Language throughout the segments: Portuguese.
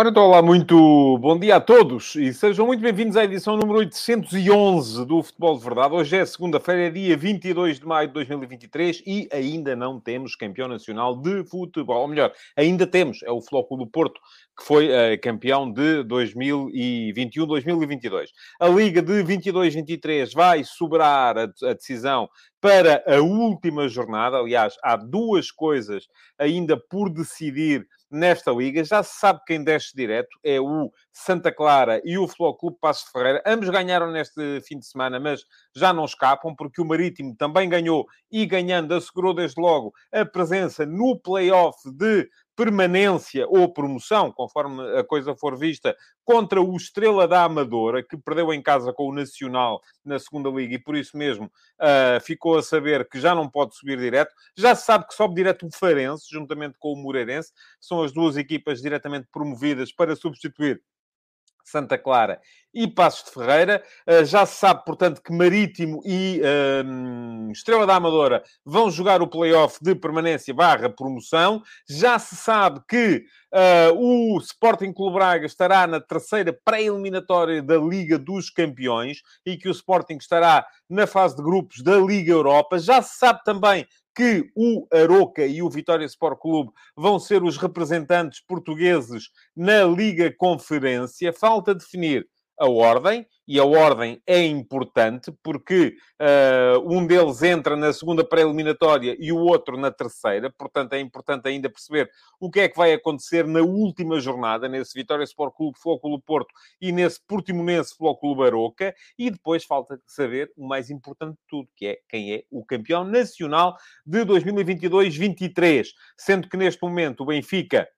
Ora, então, olá, muito bom dia a todos e sejam muito bem-vindos à edição número 811 do Futebol de Verdade. Hoje é segunda-feira, dia 22 de maio de 2023 e ainda não temos campeão nacional de futebol. Ou melhor, ainda temos, é o Flóculo do Porto, que foi uh, campeão de 2021-2022. A Liga de 22-23 vai sobrar a, a decisão para a última jornada. Aliás, há duas coisas ainda por decidir nesta liga. Já se sabe quem desce direto, é o Santa Clara e o Futebol Clube Passo Ferreira. Ambos ganharam neste fim de semana, mas já não escapam, porque o Marítimo também ganhou e ganhando assegurou desde logo a presença no play-off de permanência ou promoção, conforme a coisa for vista, contra o Estrela da Amadora, que perdeu em casa com o Nacional na segunda Liga e por isso mesmo uh, ficou a saber que já não pode subir direto. Já se sabe que sobe direto o Farense, juntamente com o Moreirense. São as duas equipas diretamente promovidas para substituir Santa Clara e Passos de Ferreira. Uh, já se sabe, portanto, que Marítimo e uh, Estrela da Amadora vão jogar o play-off de permanência barra promoção. Já se sabe que uh, o Sporting Clube Braga estará na terceira pré-eliminatória da Liga dos Campeões e que o Sporting estará na fase de grupos da Liga Europa. Já se sabe também que o Aroca e o Vitória Sport Clube vão ser os representantes portugueses na Liga Conferência. Falta definir a ordem, e a ordem é importante porque uh, um deles entra na segunda pré-eliminatória e o outro na terceira, portanto é importante ainda perceber o que é que vai acontecer na última jornada, nesse Vitória Sport Clube Flóculo Porto e nesse Portimonense Flóculo Baroca, e depois falta saber o mais importante de tudo, que é quem é o campeão nacional de 2022-23, sendo que neste momento o Benfica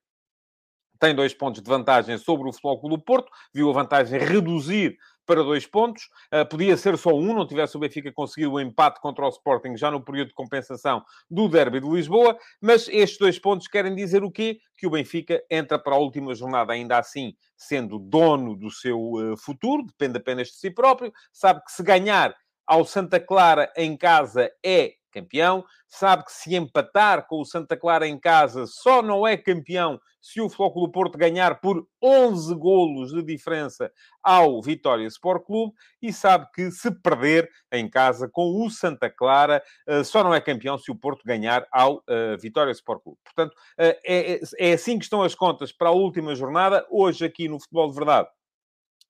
tem dois pontos de vantagem sobre o Flóculo Porto, viu a vantagem reduzir para dois pontos. Uh, podia ser só um, não tivesse o Benfica conseguido o empate contra o Sporting já no período de compensação do Derby de Lisboa. Mas estes dois pontos querem dizer o quê? Que o Benfica entra para a última jornada ainda assim sendo dono do seu uh, futuro, depende apenas de si próprio. Sabe que se ganhar ao Santa Clara em casa é campeão. Sabe que se empatar com o Santa Clara em casa só não é campeão se o Flóculo Porto ganhar por 11 golos de diferença ao Vitória Sport Clube. E sabe que se perder em casa com o Santa Clara eh, só não é campeão se o Porto ganhar ao uh, Vitória Sport Clube. Portanto, uh, é, é assim que estão as contas para a última jornada. Hoje aqui no Futebol de Verdade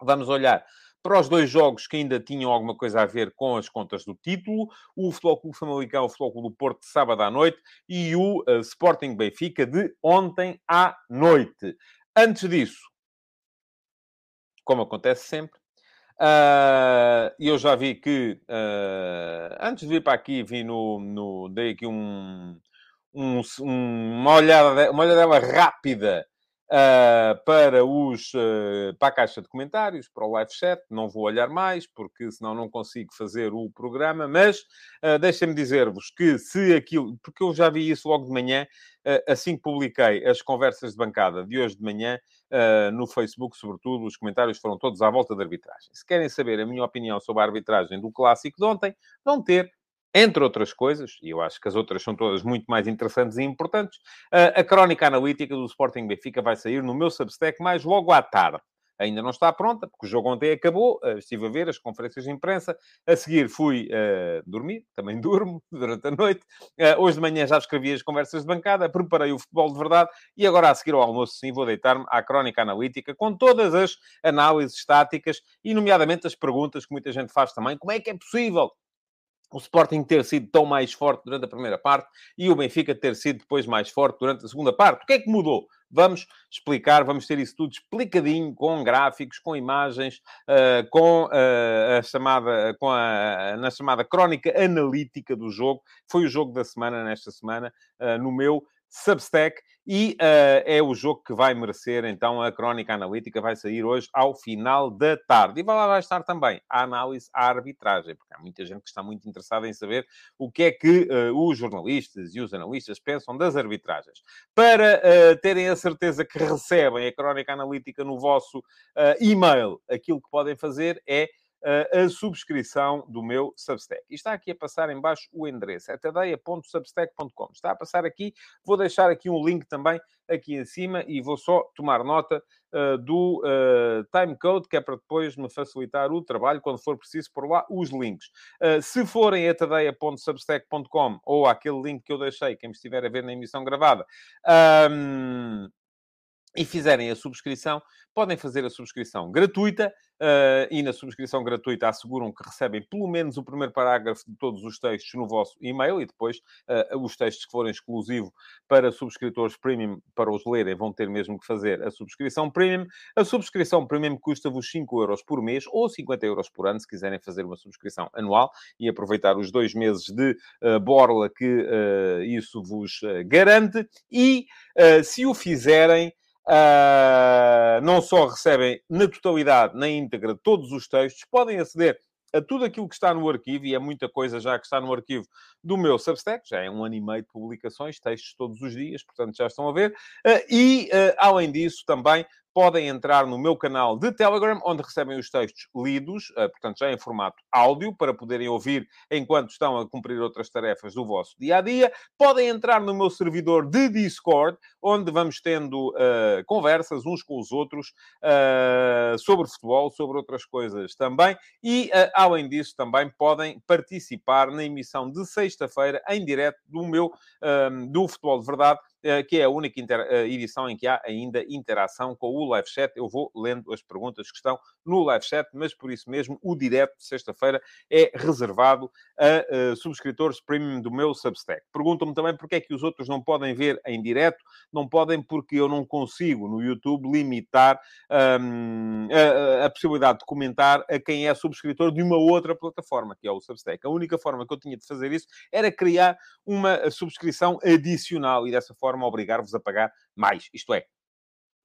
vamos olhar para os dois jogos que ainda tinham alguma coisa a ver com as contas do título, o Futebol Clube Famalicão, o Futebol Clube do Porto de sábado à noite e o uh, Sporting Benfica de ontem à noite. Antes disso, como acontece sempre, uh, eu já vi que, uh, antes de vir para aqui, vi no, no dei aqui um, um, uma, olhada, uma olhada rápida Uh, para, os, uh, para a caixa de comentários, para o live chat. Não vou olhar mais, porque senão não consigo fazer o programa. Mas uh, deixem-me dizer-vos que se aquilo... Porque eu já vi isso logo de manhã, assim que publiquei as conversas de bancada de hoje de manhã, no Facebook, sobretudo, os comentários foram todos à volta da arbitragem. Se querem saber a minha opinião sobre a arbitragem do clássico de ontem, vão ter entre outras coisas, e eu acho que as outras são todas muito mais interessantes e importantes, a crónica analítica do Sporting Benfica vai sair no meu Substack mais logo à tarde. Ainda não está pronta, porque o jogo ontem acabou, estive a ver as conferências de imprensa, a seguir fui uh, dormir, também durmo durante a noite, uh, hoje de manhã já escrevi as conversas de bancada, preparei o futebol de verdade, e agora a seguir ao almoço sim vou deitar-me à crónica analítica, com todas as análises estáticas, e nomeadamente as perguntas que muita gente faz também, como é que é possível o Sporting ter sido tão mais forte durante a primeira parte e o Benfica ter sido depois mais forte durante a segunda parte. O que é que mudou? Vamos explicar, vamos ter isso tudo explicadinho, com gráficos, com imagens, uh, com uh, a chamada, com a, na chamada crónica analítica do jogo. Foi o jogo da semana, nesta semana, uh, no meu Substack e uh, é o jogo que vai merecer, então, a crónica analítica vai sair hoje ao final da tarde. E vai lá vai estar também a análise à arbitragem, porque há muita gente que está muito interessada em saber o que é que uh, os jornalistas e os analistas pensam das arbitragens. Para uh, terem a certeza que recebem a crónica analítica no vosso e-mail, aquilo que podem fazer é a subscrição do meu Substack. E está aqui a passar em baixo o endereço, é tadeia.substack.com. Está a passar aqui, vou deixar aqui um link também aqui em cima e vou só tomar nota uh, do uh, timecode, que é para depois me facilitar o trabalho quando for preciso por lá os links. Uh, se forem a tadeia.substack.com ou aquele link que eu deixei, quem me estiver a ver na emissão gravada, um, e fizerem a subscrição, podem fazer a subscrição gratuita uh, e na subscrição gratuita asseguram que recebem pelo menos o primeiro parágrafo de todos os textos no vosso e-mail e depois uh, os textos que forem exclusivos para subscritores premium para os lerem vão ter mesmo que fazer a subscrição premium. A subscrição premium custa-vos 5 euros por mês ou 50 euros por ano se quiserem fazer uma subscrição anual e aproveitar os dois meses de uh, borla que isso vos garante e se o fizerem Uh, não só recebem na totalidade, na íntegra, todos os textos, podem aceder a tudo aquilo que está no arquivo, e é muita coisa já que está no arquivo do meu Substack, já é um ano e meio de publicações, textos todos os dias, portanto já estão a ver. Uh, e, uh, além disso, também podem entrar no meu canal de Telegram, onde recebem os textos lidos, eh, portanto, já em formato áudio, para poderem ouvir enquanto estão a cumprir outras tarefas do vosso dia a dia. Podem entrar no meu servidor de Discord, onde vamos tendo uh, conversas uns com os outros uh, sobre futebol, sobre outras coisas também. E, uh, além disso, também podem participar na emissão de sexta-feira em direto do meu do Futebol de Verdade que é a única eh, edição em que há ainda interação com o live chat. Eu vou lendo as perguntas que estão no live chat, mas por isso mesmo o direto de sexta-feira é reservado a uh, subscritores premium do meu Substack. Perguntam-me também porque é que os outros não podem ver em direto. Não podem porque eu não consigo no YouTube limitar um, a, a, possibilidade de comentar a quem é subscritor de uma outra plataforma, que é o Substack. A única forma que eu tinha de fazer isso era criar uma subscrição adicional e dessa forma forma obrigar-vos a pagar mais. Isto é,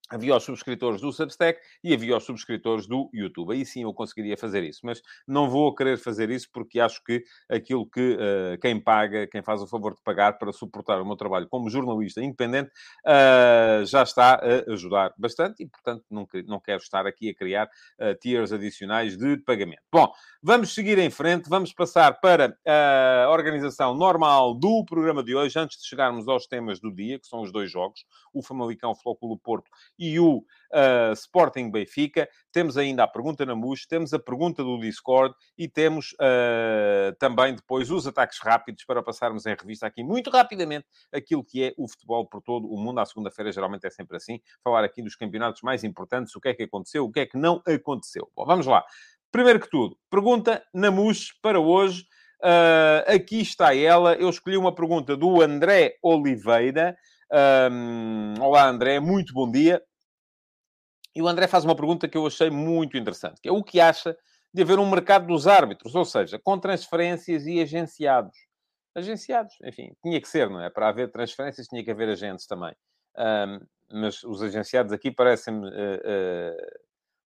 havia os subscritores do Substack e havia os subscritores do YouTube. Aí sim eu conseguiria fazer isso, mas não vou querer fazer isso porque acho que aquilo que uh, quem paga, quem faz o favor de pagar para suportar o meu trabalho como jornalista independente, uh, já está a ajudar bastante e, portanto, não, não quero estar aqui a criar uh, tiers adicionais de pagamento. Bom, vamos seguir em frente, vamos passar para a organização normal do programa de hoje, antes de chegarmos aos temas do dia, que são os dois jogos, o Famalicão Flóculo Porto e o uh, Sporting Benfica. Temos ainda a pergunta na MUS, temos a pergunta do Discord e temos uh, também depois os ataques rápidos para passarmos em revista aqui muito rapidamente aquilo que é o futebol por todo o mundo. À segunda-feira geralmente é sempre assim. Falar aqui dos campeonatos mais importantes, o que é que aconteceu, o que é que não aconteceu. Bom, vamos lá. Primeiro que tudo, pergunta na MUS para hoje. Uh, aqui está ela. Eu escolhi uma pergunta do André Oliveira. Um, olá, André, muito bom dia. E o André faz uma pergunta que eu achei muito interessante, que é o que acha de haver um mercado dos árbitros, ou seja, com transferências e agenciados. Agenciados, enfim, tinha que ser, não é? Para haver transferências tinha que haver agentes também. Um, mas os agenciados aqui parecem-me uh, uh,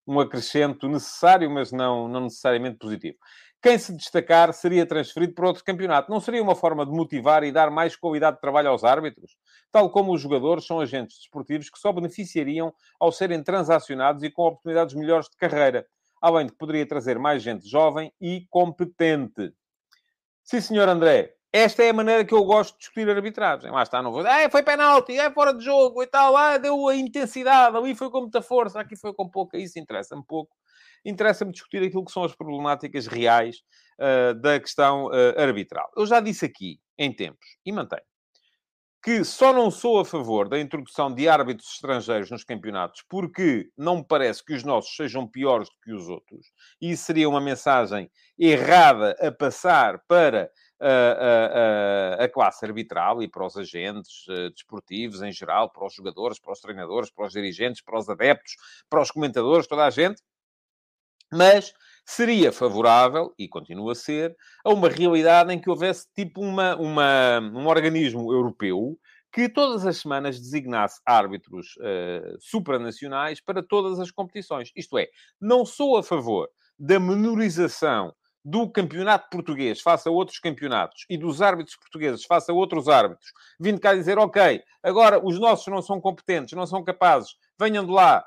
um acrescento necessário, mas não, não necessariamente positivo. Quem se destacar seria transferido para outro campeonato. Não seria uma forma de motivar e dar mais qualidade de trabalho aos árbitros? Tal como os jogadores são agentes desportivos que só beneficiariam ao serem transacionados e com oportunidades melhores de carreira, além de que poderia trazer mais gente jovem e competente. Sim, senhor André, esta é a maneira que eu gosto de discutir arbitragem. Lá está, não vou ah, foi penalti, é fora de jogo e tal, ah, deu a intensidade, ali foi com muita força, aqui foi com pouca, isso interessa-me pouco interessa-me discutir aquilo que são as problemáticas reais uh, da questão uh, arbitral. Eu já disse aqui, em tempos, e mantenho, que só não sou a favor da introdução de árbitros estrangeiros nos campeonatos porque não me parece que os nossos sejam piores do que os outros. E isso seria uma mensagem errada a passar para a, a, a, classe arbitral e para os agentes uh, desportivos em geral, para os jogadores, para os treinadores, para os dirigentes, para os adeptos, para os comentadores, toda a gente mas seria favorável, e continua a ser, a uma realidade em que houvesse tipo uma, uma, um organismo europeu que todas as semanas designasse árbitros uh, supranacionais para todas as competições. Isto é, não sou a favor da menorização do campeonato português face a outros campeonatos e dos árbitros portugueses face a outros árbitros, vindo cá dizer, ok, agora os nossos não são competentes, não são capazes, venham de lá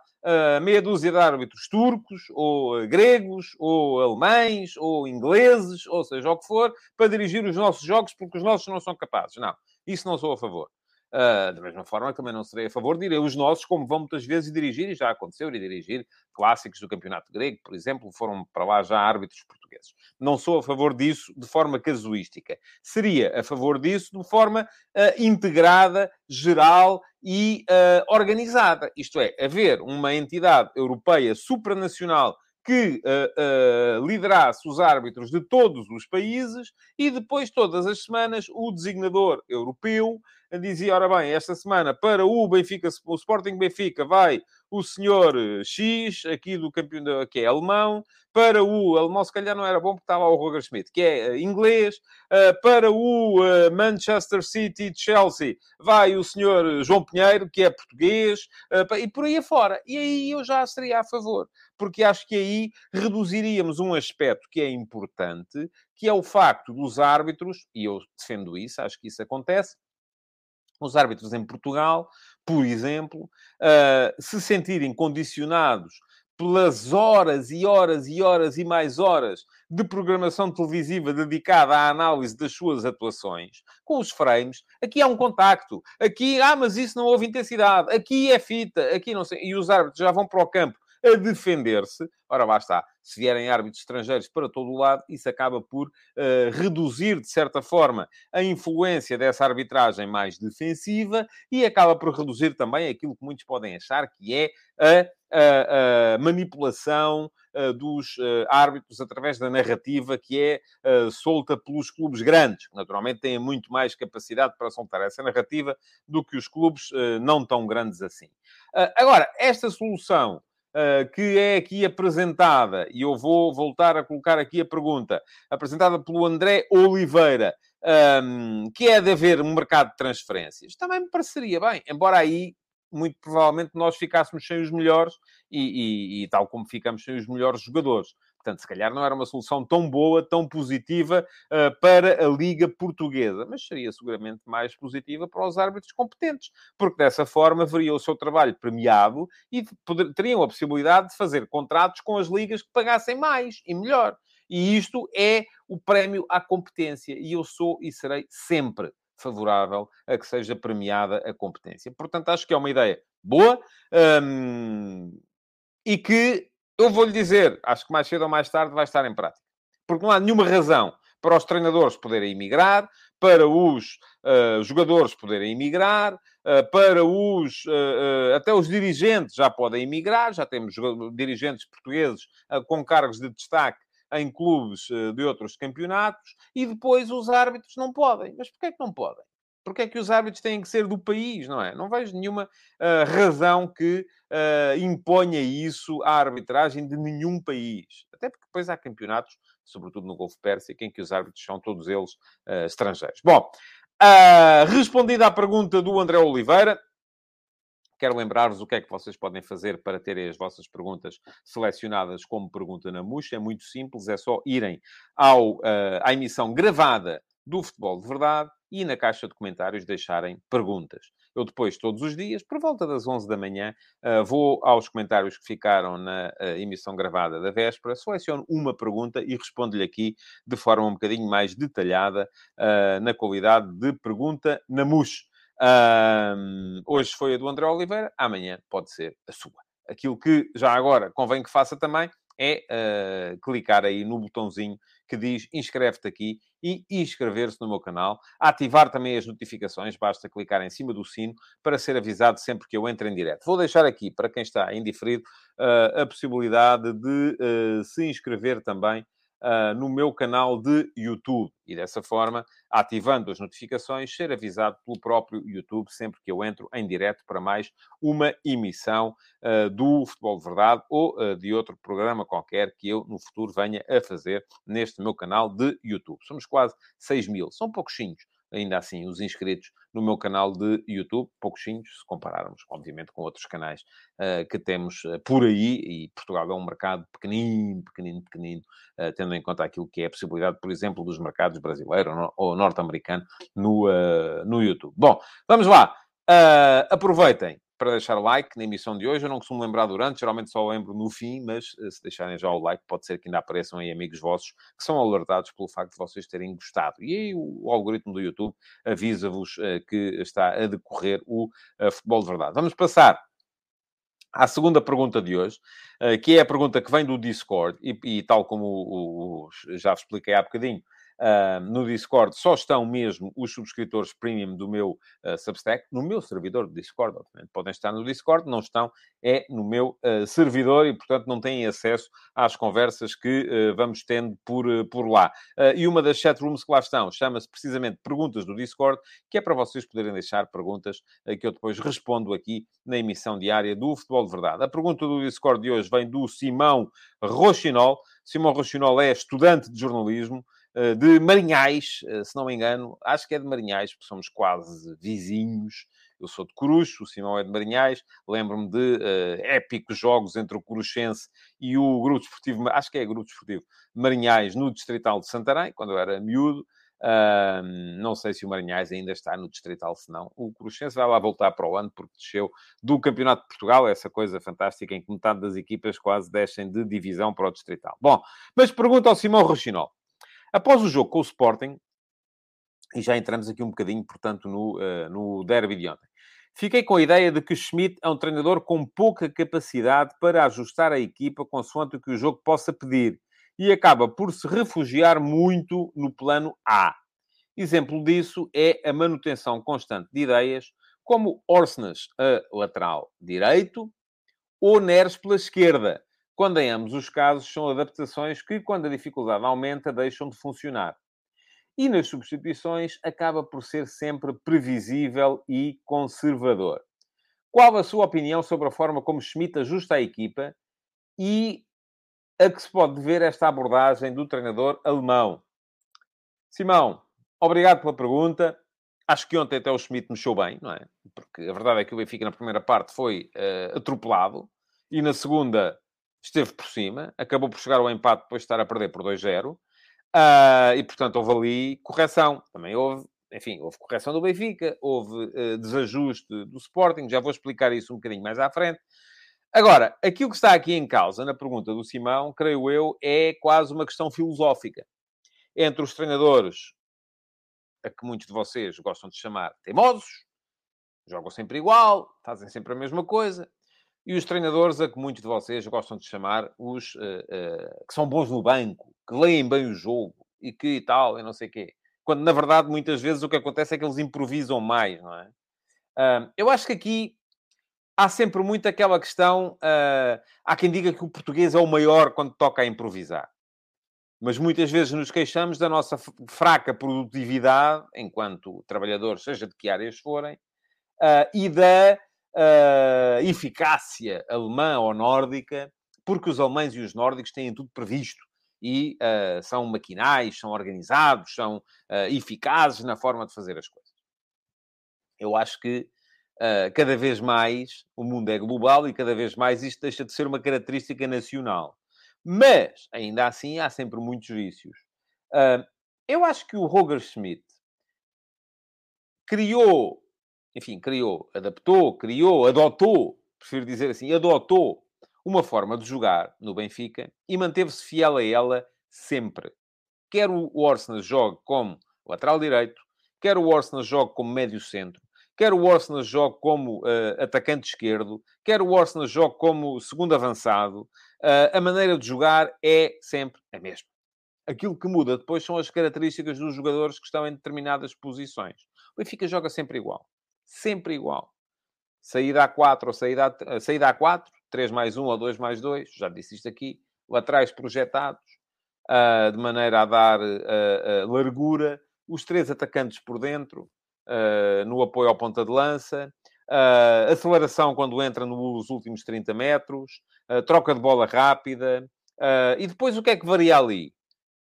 meia dúzia de árbitros turcos, ou uh, gregos, ou alemães, ou ingleses, ou seja, o que for, para dirigir os nossos jogos porque os nossos não são capazes. Não, isso não sou a favor. Uh, da mesma forma, também não serei a favor de ir os nossos, como vão muitas vezes dirigir, e já aconteceu, ir dirigir clássicos do campeonato grego, por exemplo, foram para lá já árbitros portugueses. Não sou a favor disso de forma casuística. Seria a favor disso de forma uh, integrada, geral e uh, organizada. Isto é, haver uma entidade europeia supranacional que uh, uh, liderasse os árbitros de todos os países e depois, todas as semanas, o designador europeu dizia, ora bem, esta semana para o Benfica, o Sporting Benfica vai o senhor X, aqui do campeão, que é alemão, para o alemão se calhar não era bom porque estava o Roger Schmidt, que é uh, inglês, uh, para o Manchester City Chelsea vai o senhor João Pinheiro, que é português, e por aí afora. E aí eu já seria a favor, porque acho que aí reduziríamos um aspecto que é importante, que é o facto dos árbitros, e eu defendo isso, acho que isso acontece, os árbitros em Portugal, por exemplo, uh, se sentirem condicionados pelas horas e horas e horas e mais horas de programação televisiva dedicada à análise das suas atuações, com os frames, aqui há um contacto, aqui, ah, mas isso não houve intensidade, aqui é fita, aqui não sei, e os árbitros já vão para o campo a defender-se. Ora, lá está. Se vierem árbitros estrangeiros para todo o lado, isso acaba por uh, reduzir, de certa forma, a influência dessa arbitragem mais defensiva e acaba por reduzir também aquilo que muitos podem achar que é a, a, a manipulação uh, dos uh, árbitros através da narrativa que é solta pelos clubes grandes, naturalmente têm muito mais capacidade para soltar essa narrativa do que os clubes não tão grandes assim. agora, esta solução uh, que é aqui apresentada, e eu vou voltar a colocar aqui a pergunta, apresentada pelo André Oliveira, um, que é de haver um mercado de transferências, também me pareceria bem, embora aí muito provavelmente nós ficássemos sem os melhores e, e, e, tal como ficamos sem os melhores jogadores. Portanto, se calhar não era uma solução tão boa, tão positiva uh, para a Liga Portuguesa, mas seria seguramente mais positiva para os árbitros competentes, porque dessa forma veria o seu trabalho premiado e poder, teriam a possibilidade de fazer contratos com as ligas que pagassem mais e melhor. E isto é o prémio à competência. E eu sou e serei sempre favorável a que seja premiada a competência. Portanto, acho que é uma ideia boa um, e que eu vou-lhe dizer, acho que mais cedo ou mais tarde vai estar em prática. Porque não há nenhuma razão para os treinadores poderem emigrar, para os uh, jogadores poderem emigrar, uh, para os... Uh, até os dirigentes já podem emigrar, já temos dirigentes portugueses com cargos de destaque em clubes de outros campeonatos, e depois os árbitros não podem. Mas porquê é que não podem? Porque é que os árbitros têm que ser do país, não é? Não vejo nenhuma uh, razão que uh, imponha isso à arbitragem de nenhum país. Até porque depois há campeonatos, sobretudo no Golfo Pérsico, em que os árbitros são todos eles uh, estrangeiros. Bom, respondida à pergunta do André Oliveira, Quero lembrar-vos o que é que vocês podem fazer para terem as vossas perguntas selecionadas como pergunta na MUX. É muito simples, é só irem ao, uh, à emissão gravada do Futebol de Verdade e na caixa de comentários deixarem perguntas. Eu depois, todos os dias, por volta das 11 da manhã, uh, vou aos comentários que ficaram na uh, emissão gravada da véspera, seleciono uma pergunta e respondo-lhe aqui de forma um bocadinho mais detalhada, uh, na qualidade de pergunta na MUS. hoje foi a do André Oliveira, amanhã pode ser a sua. Aquilo que já agora convém que faça também é clicar aí no botãozinho que diz inscreve-te aqui e inscrever-se no meu canal. Ativar também as notificações, basta clicar em cima do sino para ser avisado sempre que eu entre em direto. Vou deixar aqui, para quem está indiferido, uh, a possibilidade de uh, se inscrever também uh, no meu canal de YouTube. E dessa forma, ativando as notificações, ser avisado pelo próprio YouTube sempre que eu entro em direto para mais uma emissão uh, do Futebol de Verdade ou uh, de outro programa qualquer que eu no futuro venha a fazer neste meu canal de YouTube. Somos quase 6 mil, são pouquinhos ainda assim, os inscritos no meu canal de YouTube, pouquinhos, se compararmos, obviamente, com outros canais uh, que temos uh, por aí, e Portugal é um mercado pequenino, pequenino, pequenino, uh, tendo em conta aquilo que é a possibilidade, por exemplo, dos mercados brasileiro ou norte-americano no, no YouTube. Bom, vamos lá. aproveitem para deixar like na emissão de hoje. Eu não costumo lembrar durante, geralmente só lembro no fim, mas eh, se deixarem já o like, pode ser que ainda apareçam aí amigos vossos que são alertados pelo facto de vocês terem gostado. E aí o, algoritmo do YouTube avisa-vos uh, que está a decorrer o uh, futebol de verdade. Vamos passar à segunda pergunta de hoje, que é a pergunta que vem do Discord, e, e tal como o, o, já vos expliquei há bocadinho, uh, no Discord só estão mesmo os subscritores premium do meu uh, Substack, no meu servidor do Discord, obviamente. Podem estar no Discord, não estão, é no meu uh, servidor e, portanto, não têm acesso às conversas que vamos tendo por, por lá. e uma das chat rooms que lá estão chama-se precisamente Perguntas do Discord, que é para vocês poderem deixar perguntas que eu depois respondo aqui na emissão diária do Futebol de Verdade. A pergunta do Discord de hoje vem do Simão Rochinol. Simão Rochinol é estudante de jornalismo, de Marinhais, eh, se não me engano, acho que é de Marinhais, porque somos quase vizinhos. Eu sou de Coruche, o Simão é de Marinhais. Lembro-me de uh, épicos jogos entre o Coruchense e o Grupo Desportivo, acho que é Grupo Desportivo Marinhais, no Distrital de Santarém, quando eu era miúdo. Uh, não sei se o Marinhais ainda está no Distrital, se não. O Coruchense vai lá voltar para o ano, porque desceu do Campeonato de Portugal, essa coisa fantástica em que metade das equipas quase descem de divisão para o Distrital. Bom, mas pergunta ao Simão Rochinol. Após o jogo com o Sporting, e já entramos aqui um bocadinho, portanto, no, uh, no derby de ontem. Fiquei com a ideia de que Schmidt é um treinador com pouca capacidade para ajustar a equipa consoante o que o jogo possa pedir e acaba por se refugiar muito no plano A. Exemplo disso é a manutenção constante de ideias, como Orsnes a lateral direito ou Neres pela esquerda, quando em ambos os casos são adaptações que, quando a dificuldade aumenta, deixam de funcionar. E nas substituições acaba por ser sempre previsível e conservador. Qual a sua opinião sobre a forma como Schmidt ajusta a equipa e a que se pode ver esta abordagem do treinador alemão? Simão, obrigado pela pergunta. Acho que ontem até o Schmidt mexeu bem, não é? Porque a verdade é que o Benfica na primeira parte foi uh, atropelado e na segunda esteve por cima, acabou por chegar ao empate depois de estar a perder por 2-0. Uh, ah, e, portanto, houve ali correção. Também houve, enfim, houve correção do Benfica, houve uh, desajuste do Sporting. Já vou explicar isso um bocadinho mais à frente. Agora, aquilo que está aqui em causa, na pergunta do Simão, creio eu, é quase uma questão filosófica. Entre os treinadores, a que muitos de vocês gostam de chamar teimosos, jogam sempre igual, fazem sempre a mesma coisa, e os treinadores, a que muitos de vocês gostam de chamar os uh, uh, que são bons no banco, que leem bem o jogo e que tal, e não sei o quê. Quando, na verdade, muitas vezes o que acontece é que eles improvisam mais, não é? Uh, eu acho que aqui há sempre muito aquela questão. há quem diga que o português é o maior quando toca a improvisar. Mas muitas vezes nos queixamos da nossa fraca produtividade, enquanto trabalhadores, seja de que áreas forem, e da uh, eficácia alemã ou nórdica, porque os alemães e os nórdicos têm tudo previsto e uh, são maquinais, são organizados, são uh, eficazes na forma de fazer as coisas. Eu acho que uh, cada vez mais o mundo é global e cada vez mais isto deixa de ser uma característica nacional. Mas, ainda assim, há sempre muitos vícios. eu acho que o Roger Schmidt criou enfim, criou, adaptou, criou, adotou, prefiro dizer assim, adotou uma forma de jogar no Benfica e manteve-se fiel a ela sempre. Quer o Orsnes jogue como lateral direito, quer o Orsnes jogue como médio centro, quer o Orsnes jogue como uh, atacante esquerdo, quer o Orsnes jogue como segundo avançado, uh, a maneira de jogar é sempre a mesma. Aquilo que muda depois são as características dos jogadores que estão em determinadas posições. O Benfica joga sempre igual sempre igual. Saída a 4 ou saída a, saída a 4, 3 mais 1 ou 2 mais 2, já disse isto aqui, laterais projetados, uh, de maneira a dar uh, uh, largura, os três atacantes por dentro, no apoio ao ponta de lança, aceleração quando entra nos últimos 30 metros, troca de bola rápida, e depois o que é que varia ali?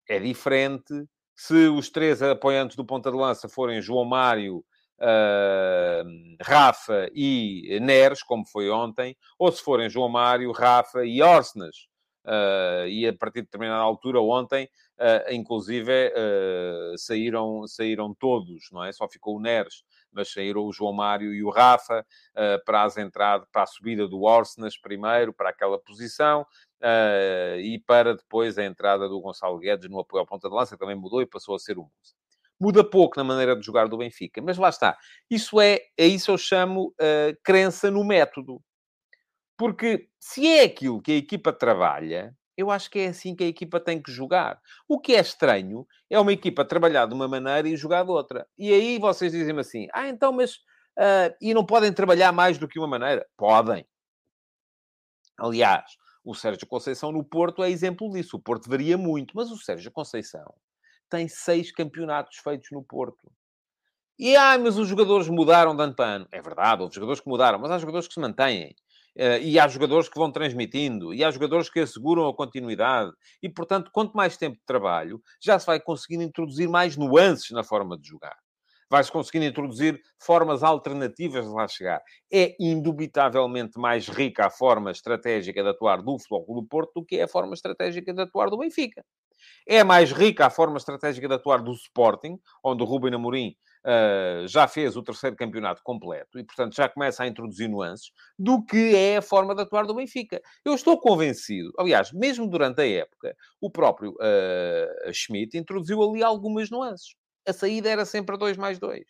É diferente se os três apoiantes do ponta de lança forem João Mário, uh, Rafa e Neres, como foi ontem, ou se forem João Mário, Rafa e Orsnas. Uh, e a partir de determinada altura, ontem, uh, inclusive, saíram, saíram todos, não é? Só ficou o Neres, mas saíram o João Mário e o Rafa para as entradas, para a subida do Orsnas primeiro, para aquela posição, e para depois a entrada do Gonçalo Guedes no apoio ao ponta de lança, também mudou e passou a ser o Musa muda pouco na maneira de jogar do Benfica. Mas lá está. Isso é, é isso eu chamo uh, crença no método. Porque se é aquilo que a equipa trabalha, eu acho que é assim que a equipa tem que jogar. O que é estranho é uma equipa trabalhar de uma maneira e jogar de outra. E aí vocês dizem-me assim: ah, então, mas. Uh, e não podem trabalhar mais do que uma maneira? Podem. Aliás, o Sérgio Conceição no Porto é exemplo disso. O Porto varia muito, mas o Sérgio Conceição tem seis campeonatos feitos no Porto. E, ah, mas os jogadores mudaram de ano para ano. É verdade, houve jogadores que mudaram, mas há jogadores que se mantêm. Uh, e há jogadores que vão transmitindo, e há jogadores que asseguram a continuidade. E, portanto, quanto mais tempo de trabalho, já se vai conseguindo introduzir mais nuances na forma de jogar. Vai-se conseguindo introduzir formas alternativas de lá chegar. É indubitavelmente mais rica a forma estratégica de atuar do Futebol do Porto do que é a forma estratégica de atuar do Benfica. É mais rica a forma estratégica de atuar do Sporting, onde o Ruben Amorim uh, já fez o terceiro campeonato completo e, portanto, já começa a introduzir nuances, do que é a forma de atuar do Benfica. Eu estou convencido, aliás, mesmo durante a época, o próprio uh, Schmidt introduziu ali algumas nuances. A saída era sempre 2 mais 2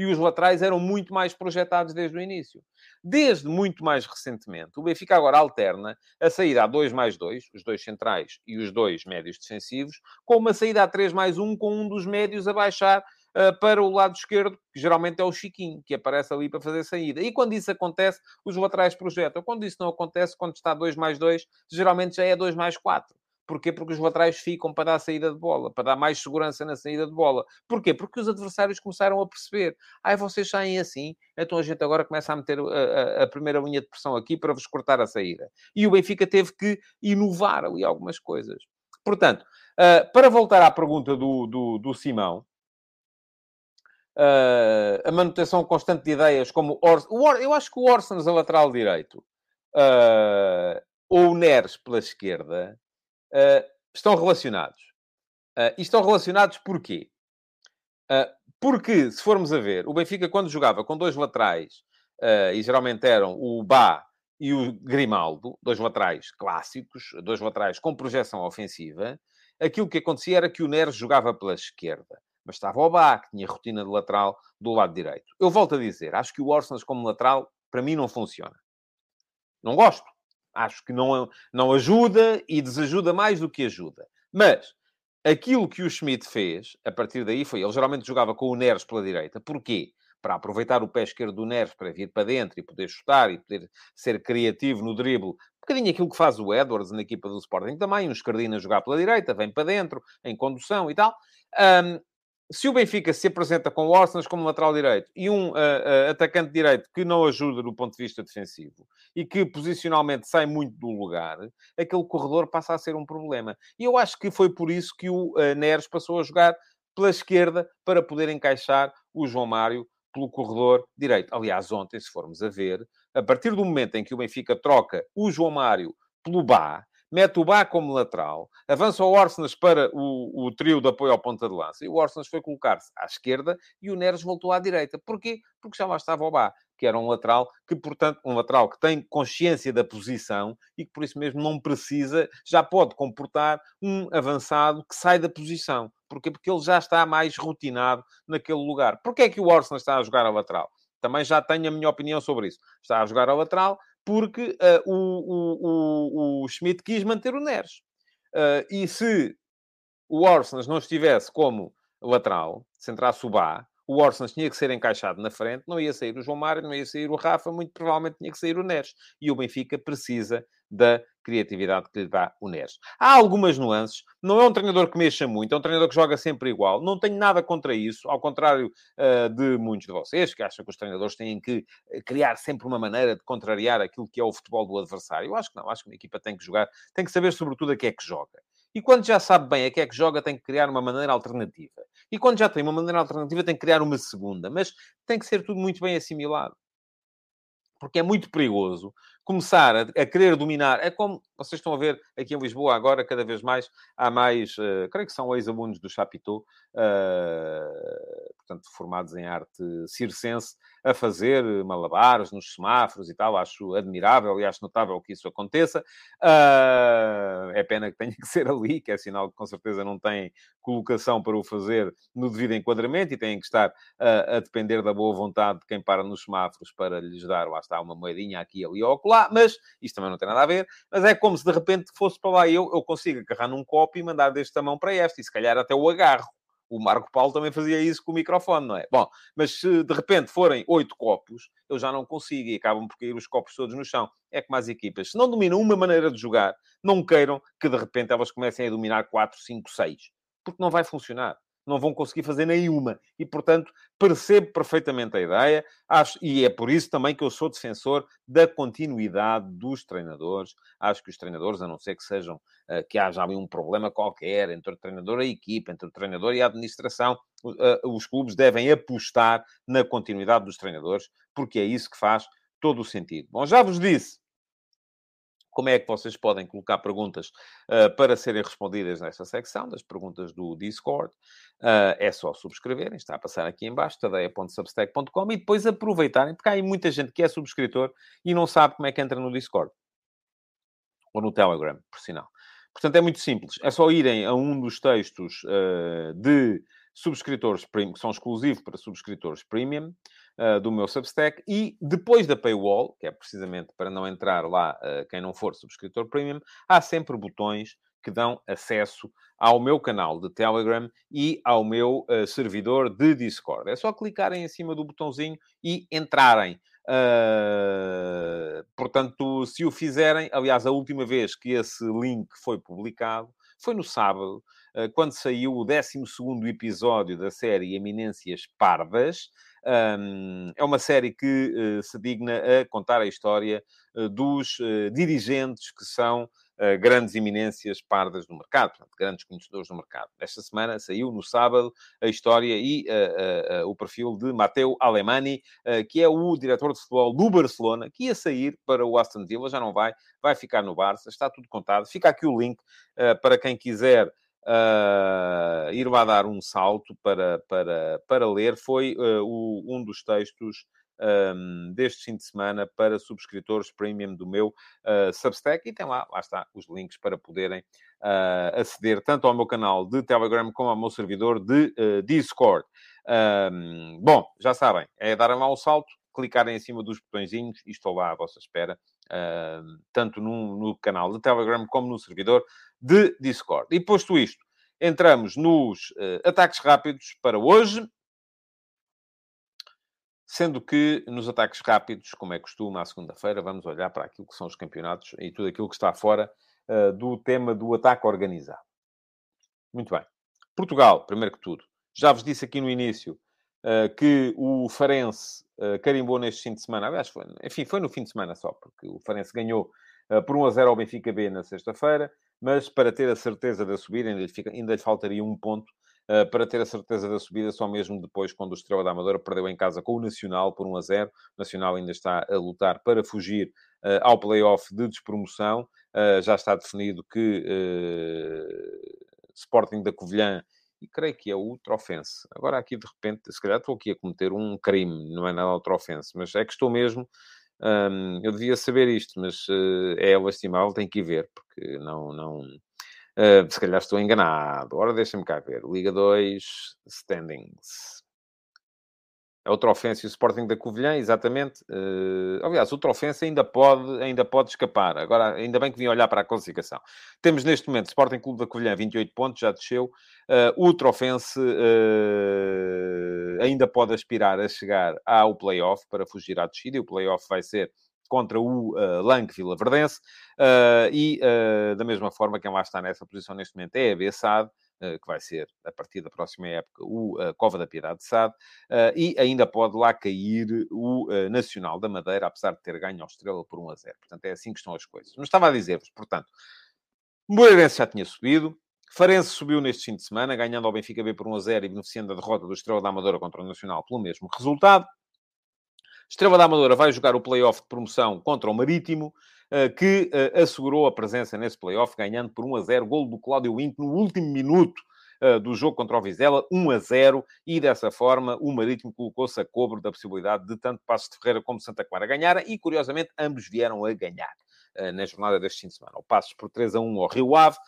e os laterais eram muito mais projetados desde o início. Desde muito mais recentemente, o Benfica agora alterna a saída a 2 mais 2, os dois centrais e os dois médios defensivos, com uma saída a 3 mais 1, com um dos médios a baixar uh, para o lado esquerdo, que geralmente é o Chiquinho, que aparece ali para fazer saída. E quando isso acontece, os laterais projetam. Quando isso não acontece, quando está 2 mais 2, geralmente já é 2 mais 4. Porquê? Porque os laterais ficam para dar saída de bola, para dar mais segurança na saída de bola. Porquê? Porque os adversários começaram a perceber. Ai, vocês saem assim, então a gente agora começa a meter a, a, a, primeira linha de pressão aqui para vos cortar a saída. E o Benfica teve que inovar ali algumas coisas. Portanto, uh, para voltar à pergunta do, do, do Simão, uh, a manutenção constante de ideias como... Or... Eu acho que o Orsens a lateral direito uh, ou o Neres pela esquerda uh, estão relacionados. Uh, e estão relacionados porquê? Uh, porque, se formos a ver, o Benfica, quando jogava com dois laterais, e geralmente eram o Bá e o Grimaldo, dois laterais clássicos, dois laterais com projeção ofensiva, aquilo que acontecia era que o Neres jogava pela esquerda. Mas estava o que tinha rotina de lateral do lado direito. Eu volto a dizer, acho que o Orsens como lateral, para mim, não funciona. Não gosto. Acho que não, não ajuda e desajuda mais do que ajuda. Mas aquilo que o Schmidt fez, a partir daí, foi... Ele geralmente jogava com o Neres pela direita. Porquê? Para aproveitar o pé esquerdo do Neres para vir para dentro e poder chutar e poder ser criativo no drible. Um bocadinho aquilo que faz o Edwards na equipa do Sporting também. Um escardino a jogar pela direita, vem para dentro, em condução e tal. Um, se o Benfica se apresenta com o Orsens como lateral direito e um uh, uh, atacante direito que não ajuda do ponto de vista defensivo e que posicionalmente sai muito do lugar, aquele corredor passa a ser um problema. E eu acho que foi por isso que o uh, Neres passou a jogar pela esquerda para poder encaixar o João Mário pelo corredor direito. Aliás, ontem, se formos a ver, a partir do momento em que o Benfica troca o João Mário pelo Bá, mete o Bá como lateral, avança o Orsenas para o, o trio de apoio ao ponta de lança, e o Orsenas foi colocar-se à esquerda e o Neres voltou à direita. Porquê? Porque já lá estava o Bá, que era um lateral que, portanto, um lateral que tem consciência da posição e que por isso mesmo não precisa, já pode comportar um avançado que sai da posição. Porquê? Porque ele já está mais rotinado naquele lugar. Porquê é que o Orsenas está a jogar a lateral? Também já tenho a minha opinião sobre isso. Está a jogar a lateral porque uh, o, o, o, Schmidt quis manter o Neres. Uh, e se o Orsens não estivesse como lateral, se entrasse o Bá, o Orsens tinha que ser encaixado na frente, não ia sair o João Mário, não ia sair o Rafa, muito provavelmente tinha que sair o Neres. E o Benfica precisa da criatividade que lhe dá o Neres. Há algumas nuances. Não é um treinador que mexa muito, é um treinador que joga sempre igual. Não tenho nada contra isso, ao contrário uh, de muitos de vocês, que acham que os treinadores têm que eh, criar sempre uma maneira de contrariar aquilo que é o futebol do adversário. Eu acho que não. Acho que uma equipa tem que jogar, tem que saber sobretudo a que é que joga. E quando já sabe bem a que é que joga, tem que criar uma maneira alternativa. E quando já tem uma maneira alternativa, tem que criar uma segunda. Mas tem que ser tudo muito bem assimilado. Porque é muito perigoso começar a, a, querer dominar. É como vocês estão a ver aqui em Lisboa agora, cada vez mais, há mais, uh, creio que são ex-alunos do Chapitou, uh, portanto, formados em arte circense, a fazer malabares nos semáforos e tal. Acho admirável e acho notável que isso aconteça. Uh, é pena que tenha que ser ali, que é sinal que com certeza não tem colocação para o fazer no devido enquadramento e têm que estar a depender da boa vontade de quem para nos semáforos para lhes dar, lá está, uma moedinha aqui, ali ou lá, mas isto também não tem nada a ver. Mas é como se de repente fosse para lá eu, eu consigo agarrar num copo e mandar deste tamanho para este, e se calhar até o agarro. O Marco Paulo também fazia isso com o microfone, não é? Bom, mas se de repente forem oito copos, eu já não consigo e acabam por cair os copos todos no chão. É como as equipas. Se não dominam uma maneira de jogar, não queiram que de repente elas comecem a dominar quatro, cinco, seis. Porque não vai funcionar não vão conseguir fazer nenhuma. E, portanto, percebo perfeitamente a ideia, acho, e é por isso também que eu sou defensor da continuidade dos treinadores. Acho que os treinadores, a não ser que sejam, uh, que haja ali um problema qualquer entre o treinador e a equipa, entre o treinador e a administração, uh, os clubes devem apostar na continuidade dos treinadores, porque é isso que faz todo o sentido. Bom, já vos disse como é que vocês podem colocar perguntas uh, para serem respondidas nesta secção, das perguntas do Discord. Uh, é só subscreverem, está a passar aqui em baixo, tadeia.substack.com, e depois aproveitarem, porque há aí muita gente que é subscritor e não sabe como é que entra no Discord. Ou no Telegram, por sinal. Portanto, é muito simples. É só irem a um dos textos uh, de subscritores premium, que são exclusivos para subscritores premium, uh, do meu Substack, e depois da paywall, que é precisamente para não entrar lá uh, quem não for subscritor premium, há sempre botões que dão acesso ao meu canal de Telegram e ao meu uh, servidor de Discord. É só clicarem em cima do botãozinho e entrarem. Uh, portanto, se o fizerem, aliás, a última vez que esse link foi publicado foi no sábado, uh, quando saiu o 12 episódio da série Eminências Pardas. Um, é uma série que uh, se digna a contar a história uh, dos uh, dirigentes que são grandes eminências pardas no mercado, portanto, grandes conhecedores do mercado. Esta semana saiu no sábado a história e o perfil de Mateo Alemani, que é o diretor de futebol do Barcelona, que ia sair para o Aston Villa, já não vai, vai ficar no Barça, está tudo contado. Fica aqui o link para quem quiser uh, ir lá dar um salto para, para, para ler foi uh, o, um dos textos um, deste fim de semana para subscritores premium do meu uh, Substack e tem lá, lá está, os links para poderem uh, aceder tanto ao meu canal de Telegram como ao meu servidor de uh, Discord. Um, bom, já sabem, é darem lá o salto, clicarem em cima dos botõezinhos e estou lá à vossa espera, tanto no, no canal de Telegram como no servidor de Discord. E posto isto, entramos nos uh, ataques rápidos para hoje. Sendo que nos ataques rápidos, como é costume, à segunda-feira, vamos olhar para aquilo que são os campeonatos e tudo aquilo que está fora uh, do tema do ataque organizado. Muito bem. Portugal, primeiro que tudo. Já vos disse aqui no início que o Farense uh, carimbou neste fim de semana. Aliás, foi, enfim, foi no fim de semana só, porque o Farense ganhou por 1 a 0 ao Benfica B na sexta-feira mas para ter a certeza da subida, ainda lhe, fica, ainda lhe faltaria um ponto uh, para ter a certeza da subida, só mesmo depois, quando o Estrela da Amadora perdeu em casa com o Nacional por 1 a 0. O Nacional ainda está a lutar para fugir uh, ao play-off de despromoção. Uh, já está definido que Sporting da Covilhã e creio que é outra ofensa. Agora aqui, de repente, se calhar estou aqui a cometer um crime, não é nada outra ofensa, mas é que estou mesmo um, eu devia saber isto, mas uh, é lastimável, tem que ir ver, porque não. não uh, se calhar estou enganado. Ora, deixa-me cá ver. Liga 2, standings. A outra ofensa e o Sporting da Covilhã, exatamente. Uh, aliás, o Trofense ainda pode, ainda pode escapar. Agora, ainda bem que vim olhar para a classificação. Temos neste momento Sporting Clube da Covilhã, 28 pontos, já desceu. Uh, o uh, ainda pode aspirar a chegar ao play-off para fugir à descida. E o play-off vai ser contra o uh, Lanque Vila Verdense. Uh, e, da mesma forma, quem lá está nessa posição neste momento é a Bessade. Eh, que vai ser, a partir da próxima época, o Cova da Piedade de Sade, uh, e ainda pode lá cair o uh, Nacional da Madeira, apesar de ter ganho ao Estrela por 1 a 0. Portanto, é assim que estão as coisas. Mas estava a dizer-vos, portanto, Moreirense já tinha subido. Farense subiu neste fim de semana, ganhando ao Benfica B por 1 a 0 e beneficiando da derrota do Estrela da Amadora contra o Nacional pelo mesmo resultado. Estrela da Amadora vai jogar o play-off de promoção contra o Marítimo, eh, que eh, assegurou a presença nesse play-off, ganhando por 1 a 0, gol do Cláudio Winto no último minuto eh, do jogo contra o Vizela, 1 a 0, e dessa forma o Marítimo colocou-se a cobro da possibilidade de tanto Passos de Ferreira como Santa Clara ganharem, e curiosamente ambos vieram a ganhar na jornada deste fim de semana. O Passos por 3 a 1 ao Rio Ave,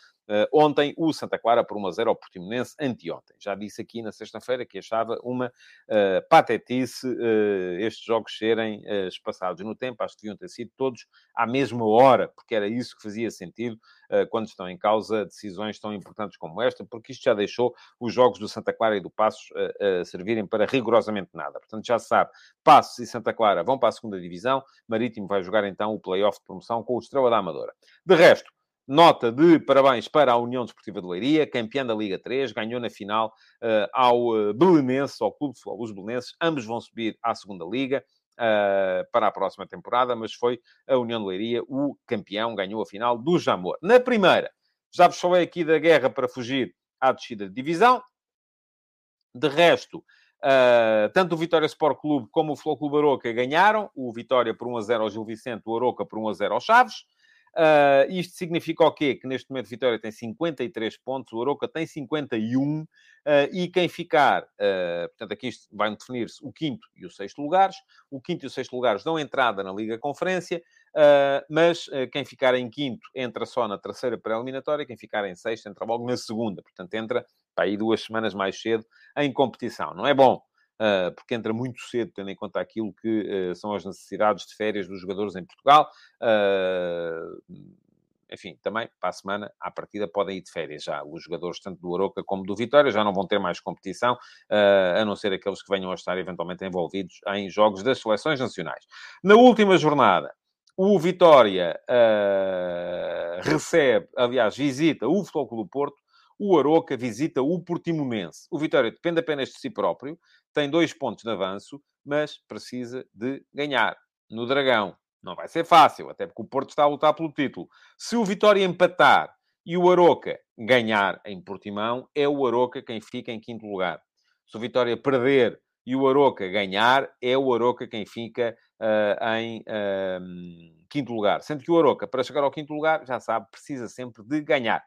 ontem, o Santa Clara por 1 a 0 ao Portimonense, anteontem. Já disse aqui na sexta-feira que achava uma uh, patetice uh, estes jogos serem espaçados no tempo. Acho que deviam ter sido todos à mesma hora, porque era isso que fazia sentido quando estão em causa decisões tão importantes como esta, porque isto já deixou os jogos do Santa Clara e do Passos servirem para rigorosamente nada. Portanto, já se sabe, Passos e Santa Clara vão para a segunda divisão, Marítimo vai jogar então o play-off de promoção com o Estrela da Amadora. De resto, Nota de parabéns para a União Desportiva de Leiria, campeã da Liga 3, ganhou na final uh, ao uh, ao Clube de Futebol dos Belenenses. Ambos vão subir à segunda Liga uh, para a próxima temporada, mas foi a União de Leiria o campeão, ganhou a final do Jamor. Na primeira, já vos falei aqui da guerra para fugir à descida de divisão. De resto, uh, tanto o Vitória Sport Clube como o Flow Clube Aroca ganharam. O Vitória por 1 a 0 ao Gil Vicente, o Aroca por 1 a 0 ao Chaves. Uh, isto significa o quê? Que neste momento Vitória tem 53 pontos, o Aroca tem 51, uh, ah, e quem ficar, uh, portanto, aqui vai definir-se o quinto e o sexto lugares. O quinto e o sexto lugares dão entrada na Liga Conferência, mas quem ficar em quinto entra só na terceira pré-eliminatória, quem ficar em sexto entra logo na segunda, portanto, entra para aí duas semanas mais cedo em competição. Não é bom, porque entra muito cedo, tendo em conta aquilo que ah, são as necessidades de férias dos jogadores em Portugal. Ah, enfim, também para a semana, à partida, podem ir de férias já. Os jogadores, tanto do Aroca como do Vitória, já não vão ter mais competição, a não ser aqueles que venham a estar eventualmente envolvidos em jogos das seleções nacionais. Na última jornada, o Vitória uh, recebe, aliás, visita o Futebol Clube Porto, o Aroca visita o Portimonense. O Vitória depende apenas de si próprio, tem dois pontos de avanço, mas precisa de ganhar no Dragão. Não vai ser fácil, até porque o Porto está a lutar pelo título. Se o Vitória empatar e o Aroca ganhar em Portimão, é o Aroca quem fica em quinto lugar. Se o Vitória perder e o Aroca ganhar, é o Aroca quem fica uh, em uh, quinto lugar. Sendo que o Aroca, para chegar ao quinto lugar, já sabe, precisa sempre de ganhar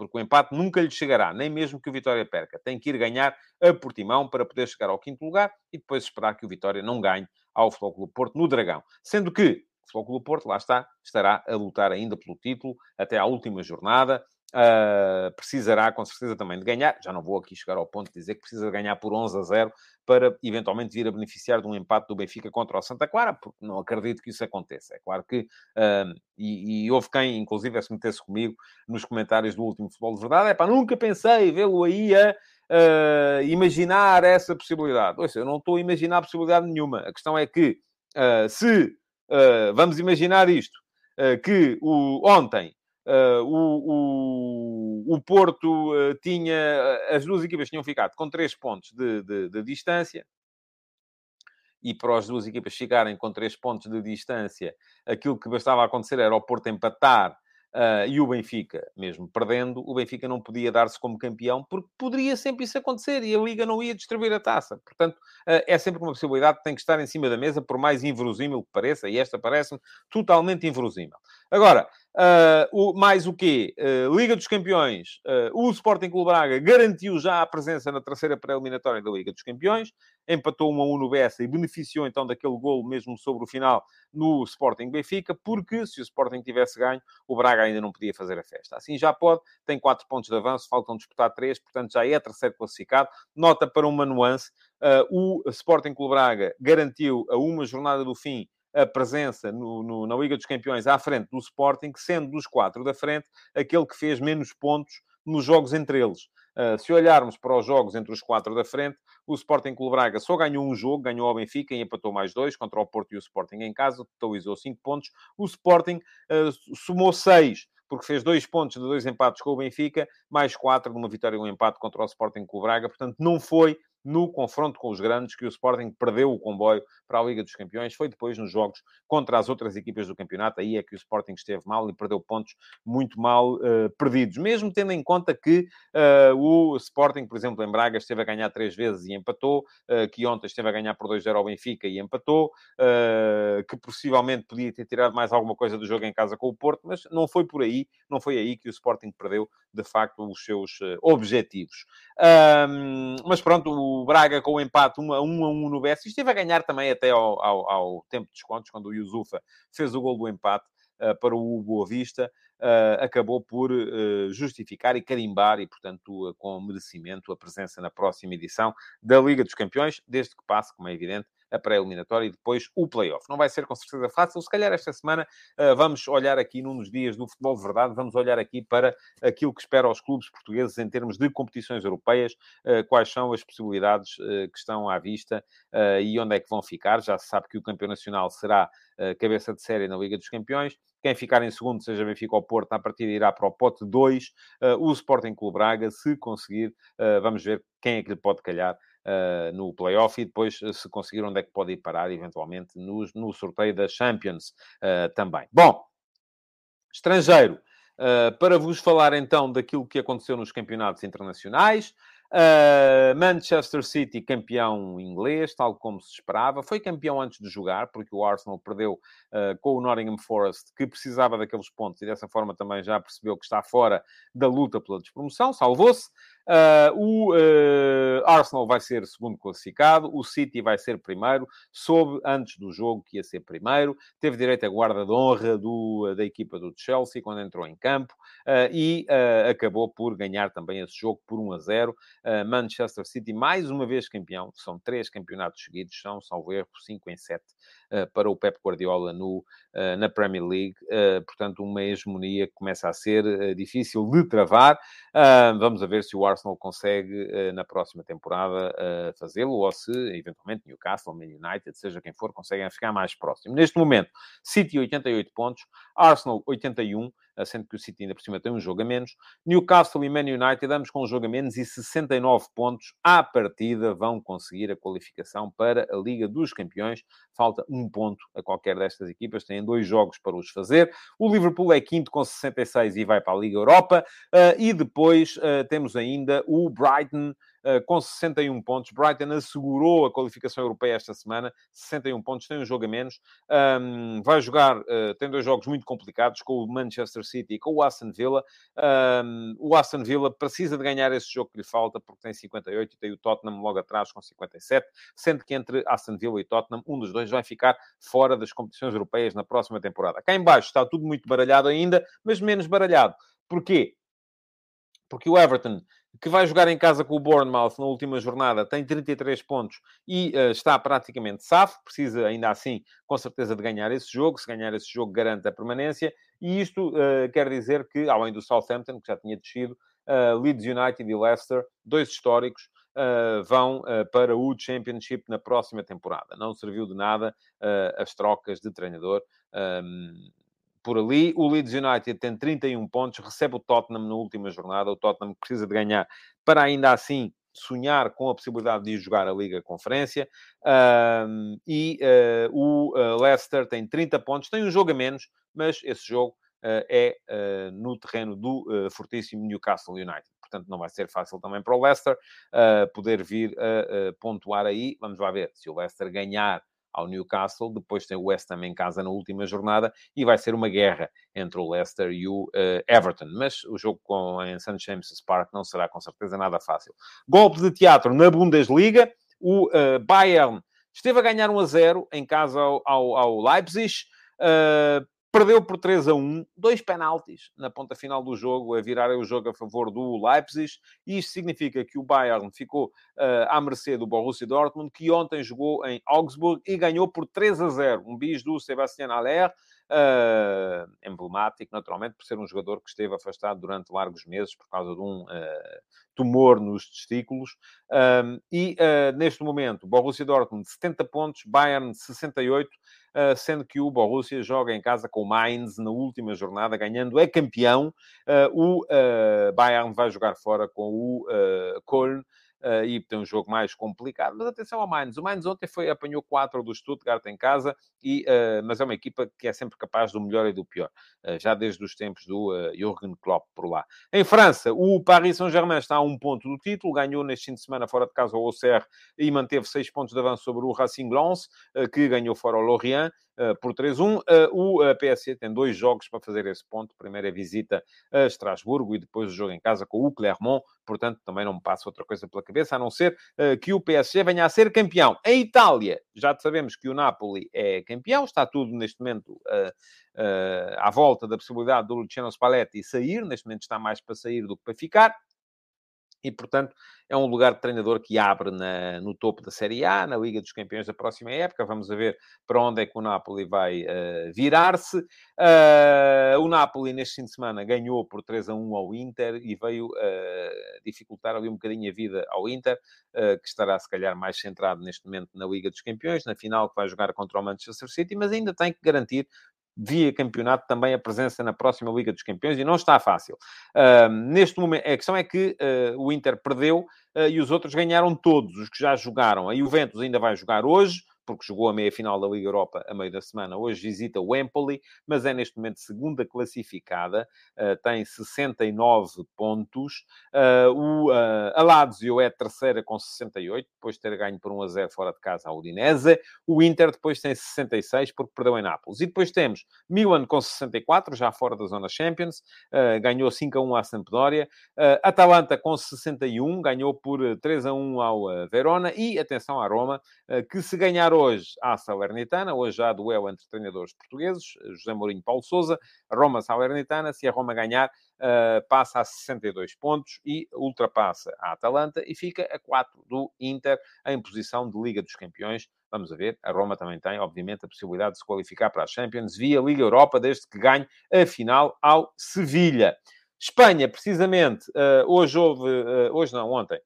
porque o empate nunca lhe chegará, nem mesmo que o Vitória perca. Tem que ir ganhar a Portimão para poder chegar ao quinto lugar e depois esperar que o Vitória não ganhe ao Clube Porto no Dragão. Sendo que o Clube Porto, lá está, estará a lutar ainda pelo título até à última jornada. Uh, precisará com certeza também de ganhar. Já não vou aqui chegar ao ponto de dizer que precisa ganhar por 11 a 0 para eventualmente vir a beneficiar de um empate do Benfica contra o Santa Clara, porque não acredito que isso aconteça. É claro que, uh, e, e, houve quem, inclusive, a se metesse comigo nos comentários do último futebol de verdade, é pá, nunca pensei vê-lo aí a uh, imaginar essa possibilidade. Ouça, eu não estou a imaginar possibilidade nenhuma. A questão é que, se vamos imaginar isto, que o, ontem Uh, o, o, o, Porto uh, tinha, as duas equipas tinham ficado com três pontos de, de, de, distância, e para as duas equipas ficarem com três pontos de distância, aquilo que bastava acontecer era o Porto empatar Uh, e o Benfica, mesmo perdendo, o Benfica não podia dar-se como campeão, porque poderia sempre isso acontecer e a Liga não ia distribuir a taça. Portanto, é sempre uma possibilidade que tem que estar em cima da mesa, por mais inverosímil que pareça, e esta parece-me totalmente inverosímil. Agora, Uh, o, mais o quê? Uh, Liga dos Campeões. Uh, o Sporting Clube Braga garantiu já a presença na terceira pré-eliminatória da Liga dos Campeões. Empatou 1 a 1 no Bessa e beneficiou então daquele golo mesmo sobre o final no Sporting Benfica, porque se o Sporting tivesse ganho, o Braga ainda não podia fazer a festa. Assim já pode, tem 4 pontos de avanço, faltam disputar 3, portanto já é terceiro classificado. Nota para uma nuance, o Sporting Clube Braga garantiu a uma jornada do fim a presença no, no, na Liga dos Campeões à frente do Sporting, sendo dos quatro da frente aquele que fez menos pontos nos jogos entre eles. Uh, se olharmos para os jogos entre os quatro da frente, o Sporting Clube Braga só ganhou um jogo, ganhou ao Benfica e empatou mais dois contra o Porto e o Sporting em casa, totalizou cinco pontos. O Sporting uh, somou seis, porque fez dois pontos de dois empates com o Benfica, mais quatro de uma vitória e um empate contra o Sporting Clube Braga. Portanto, não foi no confronto com os grandes, que o Sporting perdeu o comboio para a Liga dos Campeões. Foi depois nos jogos contra as outras equipas do campeonato, aí é que o Sporting esteve mal e perdeu pontos muito mal uh, perdidos. Mesmo tendo em conta que uh, o Sporting, por exemplo, em Braga, esteve a ganhar três vezes e empatou, uh, que ontem esteve a ganhar por 2-0 ao Benfica e empatou, que possivelmente podia ter tirado mais alguma coisa do jogo em casa com o Porto, mas não foi por aí, não foi aí que o Sporting perdeu, de facto, os seus objetivos. Um, mas pronto, o Braga com o empate 1 a 1, a 1 no Bessi, esteve a ganhar também até ao, ao, ao tempo de descontos, quando o Yusufa fez o gol do empate uh, para o Boa Vista, uh, acabou por uh, justificar e carimbar, e portanto com merecimento, a presença na próxima edição da Liga dos Campeões, desde que passe, como é evidente, a pré-eliminatória e depois o play-off. Não vai ser com certeza fácil. Se calhar esta semana uh, vamos olhar aqui num dos dias do futebol de verdade, vamos olhar aqui para aquilo que espera aos clubes portugueses em termos de competições europeias, uh, quais são as possibilidades uh, que estão à vista e onde é que vão ficar. Já se sabe que o campeão nacional será cabeça de série na Liga dos Campeões. Quem ficar em segundo, seja Benfica ou Porto, a partir irá para o pote 2. o Sporting Clube Braga, se conseguir, vamos ver quem é que lhe pode calhar uh, no playoff e depois, eh, se conseguir, onde é que pode ir parar, eventualmente, no, no sorteio da Champions uh, também. Bom, estrangeiro. Uh, para vos falar então daquilo que aconteceu nos campeonatos internacionais. Uh, Manchester City, campeão inglês, tal como se esperava. Foi campeão antes de jogar, porque o Arsenal perdeu uh, com o Nottingham Forest, que precisava daqueles pontos e dessa forma também já percebeu que está fora da luta pela despromoção, salvou-se. Uh, o uh, Arsenal vai ser segundo classificado, o City vai ser primeiro, soube antes do jogo que ia ser primeiro, teve direito à guarda de honra do, da equipa do Chelsea quando entrou em campo uh, e acabou por ganhar também esse jogo por 1 a 0. Manchester City, mais uma vez campeão, são três campeonatos seguidos, são, salvo erro, 5 em 7 para o Pep Guardiola no, na Premier League, portanto, uma hegemonia que começa a ser difícil de travar. vamos a ver se o Arsenal consegue na próxima temporada fazê-lo, ou se eventualmente Newcastle, Man United, seja quem for, conseguem ficar mais próximo. Neste momento, City 88 pontos, Arsenal 81, sendo que o City ainda por cima tem um jogo a menos. Newcastle e Man United, ambos com um jogo a menos e 69 pontos. À partida vão conseguir a qualificação para a Liga dos Campeões. Falta um ponto a qualquer destas equipas, têm dois jogos para os fazer. O Liverpool é quinto com 66 e vai para a Liga Europa. Uh, e depois uh, temos ainda o Brighton com 61 pontos. Brighton assegurou a qualificação europeia esta semana, 61 pontos, tem um jogo a menos. Um, vai jogar, uh, tem dois jogos muito complicados com o Manchester City e com o Aston Villa. Um, o Aston Villa precisa de ganhar esse jogo que lhe falta, porque tem 58 e tem o Tottenham logo atrás com 57, sendo que entre Aston Villa e Tottenham, um dos dois vai ficar fora das competições europeias na próxima temporada. Cá em baixo está tudo muito baralhado ainda, mas menos baralhado. Porquê? Porque o Everton que vai jogar em casa com o Bournemouth na última jornada, tem 33 pontos e uh, está praticamente safo, precisa ainda assim, com certeza, de ganhar esse jogo. Se ganhar esse jogo, garante a permanência. E isto uh, quer dizer que, além do Southampton, que já tinha descido, uh, Leeds United e Leicester, dois históricos, vão para o Championship na próxima temporada. Não serviu de nada as trocas de treinador. Um, por ali. O Leeds United tem 31 pontos, recebe o Tottenham na última jornada. O Tottenham precisa de ganhar para ainda assim sonhar com a possibilidade de jogar a Liga Conferência. Um, e uh, o uh, Leicester tem 30 pontos, tem um jogo a menos, mas esse jogo uh, é no terreno do fortíssimo Newcastle United. Portanto, não vai ser fácil também para o Leicester poder vir a pontuar aí. Vamos lá ver se o Leicester ganhar ao Newcastle, depois tem o West Ham em casa na última jornada e vai ser uma guerra entre o Leicester e o uh, Everton. Mas o jogo com, em St. James's Park não será com certeza nada fácil. Golpe de teatro na Bundesliga, o uh, Bayern esteve a ganhar 1 a 0 em casa ao, ao, ao Leipzig. Uh, Perdeu por 3 a 1, dois penaltis na ponta final do jogo, a virar o jogo a favor do Leipzig, e isto significa que o Bayern ficou uh, à mercê do Borussia Dortmund, que ontem jogou em Augsburg e ganhou por 3 a 0. Um bis do Sebastian Aller, uh, emblemático, naturalmente, por ser um jogador que esteve afastado durante largos meses por causa de um uh, tumor nos testículos. Um, e neste momento, Borussia Dortmund 70 pontos, Bayern 68, uh, sendo que o Borussia joga em casa com o Mainz na última jornada, ganhando, é campeão. Uh, o Bayern vai jogar fora com o Köln. Uh, e tem um jogo mais complicado. Mas atenção ao Mainz. O Mainz ontem foi, apanhou 4 do Stuttgart em casa, e, uh, mas é uma equipa que é sempre capaz do melhor e do pior, uh, já desde os tempos do Jürgen Klopp por lá. Em França, o Paris Saint-Germain está a um ponto do título, ganhou neste fim de semana fora de casa o Auxerre e manteve 6 pontos de avanço sobre o Racing Lens, que ganhou fora o Lorient. Por 3-1. Uh, o PSG tem dois jogos para fazer esse ponto. Primeiro é visita a Estrasburgo e depois o jogo em casa com o Clermont portanto também não me passa outra coisa pela cabeça, a não ser uh, que o PSG venha a ser campeão. Em Itália, já sabemos que o Napoli é campeão, está tudo neste momento uh, uh, à volta da possibilidade do Luciano Spalletti sair, neste momento está mais para sair do que para ficar e, portanto, é um lugar de treinador que abre na, no topo da Série A, na Liga dos Campeões da próxima época. Vamos ver para onde é que o Napoli vai uh, virar-se. Uh, o Napoli, neste fim de semana, ganhou por 3 a 1 ao Inter e veio uh, dificultar ali um bocadinho a vida ao Inter, que estará, se calhar, mais centrado neste momento na Liga dos Campeões, na final que vai jogar contra o Manchester City, mas ainda tem que garantir via campeonato também a presença na próxima Liga dos Campeões e não está fácil. Uh, neste momento, a questão é que uh, o Inter perdeu uh, e os outros ganharam todos, os que já jogaram. A Juventus ainda vai jogar hoje, porque jogou a meia-final da Liga Europa a meio da semana. Hoje visita o Empoli, mas é neste momento segunda classificada, uh, tem 69 pontos. Uh, o uh, a Lazio é terceira com 68, depois de ter ganho por 1 a 0 fora de casa a Udinese. O Inter depois tem 66, porque perdeu em Nápoles. E depois temos Milan com 64, já fora da zona Champions, ganhou 5 a 1 à Sampdoria. Atalanta com 61, ganhou por 3 a 1 ao Verona. E atenção à Roma, que se ganhar hoje à Salernitana, hoje há duelo entre treinadores portugueses, José Mourinho e Paulo Souza, Roma-Salernitana, se a Roma ganhar, uh, passa a 62 pontos e ultrapassa a Atalanta e fica a 4 do Inter em posição de Liga dos Campeões. Vamos ver, a Roma também tem, obviamente, a possibilidade de se qualificar para a Champions via Liga Europa, desde que ganhe a final ao Sevilha. Espanha, precisamente, uh, hoje houve, uh, hoje não, ontem,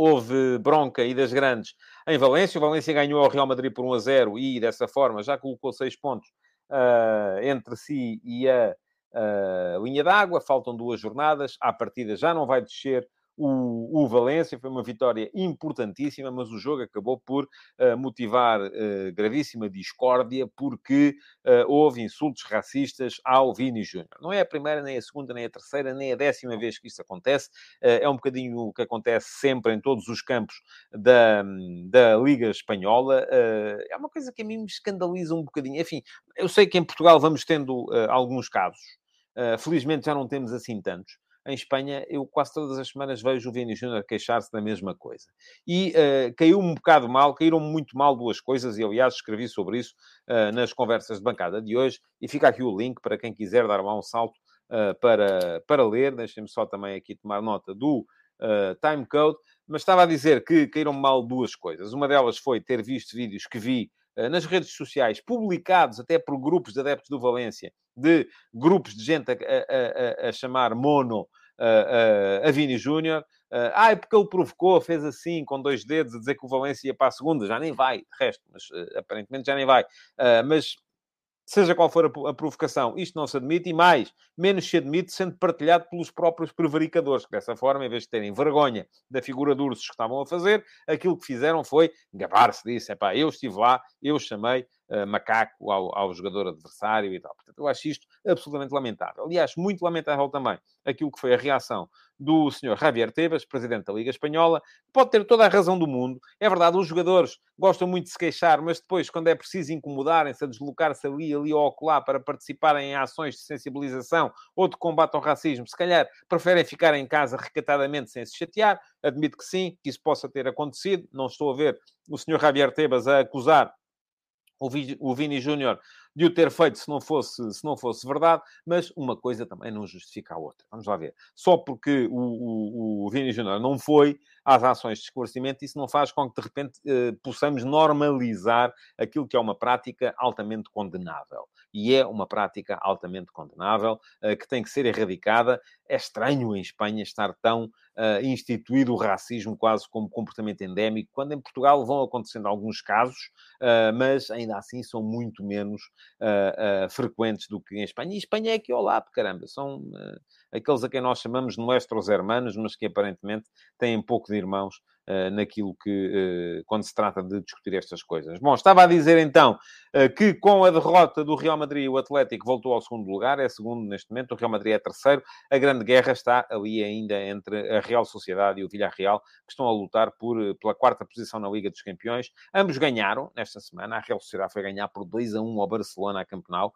houve bronca e das grandes em Valência. O Valência ganhou ao Real Madrid por 1 a 0 e, dessa forma, já colocou 6 pontos uh, entre si e a uh, linha d'água. Faltam duas jornadas. À partida já não vai descer o, o Valência. Foi uma vitória importantíssima, mas o jogo acabou por uh, motivar uh, gravíssima discórdia, porque uh, houve insultos racistas ao Vini Júnior. Não é a primeira, nem a segunda, nem a terceira, nem a décima vez que isso acontece. é um bocadinho o que acontece sempre em todos os campos da, da Liga Espanhola. é uma coisa que a mim me escandaliza um bocadinho. Enfim, eu sei que em Portugal vamos tendo alguns casos. felizmente já não temos assim tantos em Espanha, eu quase todas as semanas vejo o Vini Júnior queixar-se da mesma coisa. E uh, caiu um bocado mal, caíram muito mal duas coisas, e aliás escrevi sobre isso uh, nas conversas de bancada de hoje, e fica aqui o link para quem quiser dar lá um salto uh, para, para ler. Deixem-me só também aqui tomar nota do time code, mas estava a dizer que caíram mal duas coisas. Uma delas foi ter visto vídeos que vi nas redes sociais, publicados até por grupos de adeptos do Valência, de grupos de gente a, a, a, a chamar mono a, a Vini Júnior. ah, é porque ele provocou, fez assim, com dois dedos, a dizer que o Valência ia para a segunda. Já nem vai, de resto, mas aparentemente já nem vai. Mas seja qual for a, provocação, isto não se admite e mais, menos se admite sendo partilhado pelos próprios prevaricadores, que dessa forma, em vez de terem vergonha da figura de ursos que estavam a fazer, aquilo que fizeram foi gabar-se disso. É pá, eu estive lá, eu chamei macaco ao, ao, jogador adversário e tal. Portanto, eu acho isto absolutamente lamentável. Aliás, muito lamentável também aquilo que foi a reação do senhor Javier Tebas, presidente da Liga Espanhola, pode ter toda a razão do mundo. É verdade, os jogadores gostam muito de se queixar, mas depois, quando é preciso incomodarem-se, a deslocar-se ali, ali ou acolá para participarem em ações de sensibilização ou de combate ao racismo, se calhar preferem ficar em casa recatadamente sem se chatear. Admito que sim, que isso possa ter acontecido. Não estou a ver o senhor Javier Tebas a acusar o Vini Júnior de o ter feito se não, fosse, se não fosse verdade, mas uma coisa também não justifica a outra. Vamos lá ver. Só porque o, o, o Vini Júnior não foi às ações de esclarecimento, isso não faz com que, de repente, eh, possamos normalizar aquilo que é uma prática altamente condenável. E é uma prática altamente condenável, eh, que tem que ser erradicada. É estranho em Espanha estar tão uh, instituído o racismo quase como comportamento endémico, quando em Portugal vão acontecendo alguns casos, uh, mas ainda assim são muito menos uh, frequentes do que em Espanha. E Espanha é aqui ao lado, caramba, são aqueles a quem nós chamamos nuestros hermanos, mas que aparentemente têm pouco de irmãos uh, naquilo que, uh, quando se trata de discutir estas coisas. Bom, estava a dizer então uh, que com a derrota do Real Madrid, o Atlético voltou ao segundo lugar, é segundo neste momento, o Real Madrid é terceiro. A grande guerra está ali ainda entre a Real Sociedade e o Villarreal, que estão a lutar por, pela quarta posição na Liga dos Campeões. Ambos ganharam nesta semana. A Real Sociedade foi ganhar por 2 a 1 ao Barcelona, a Campenau.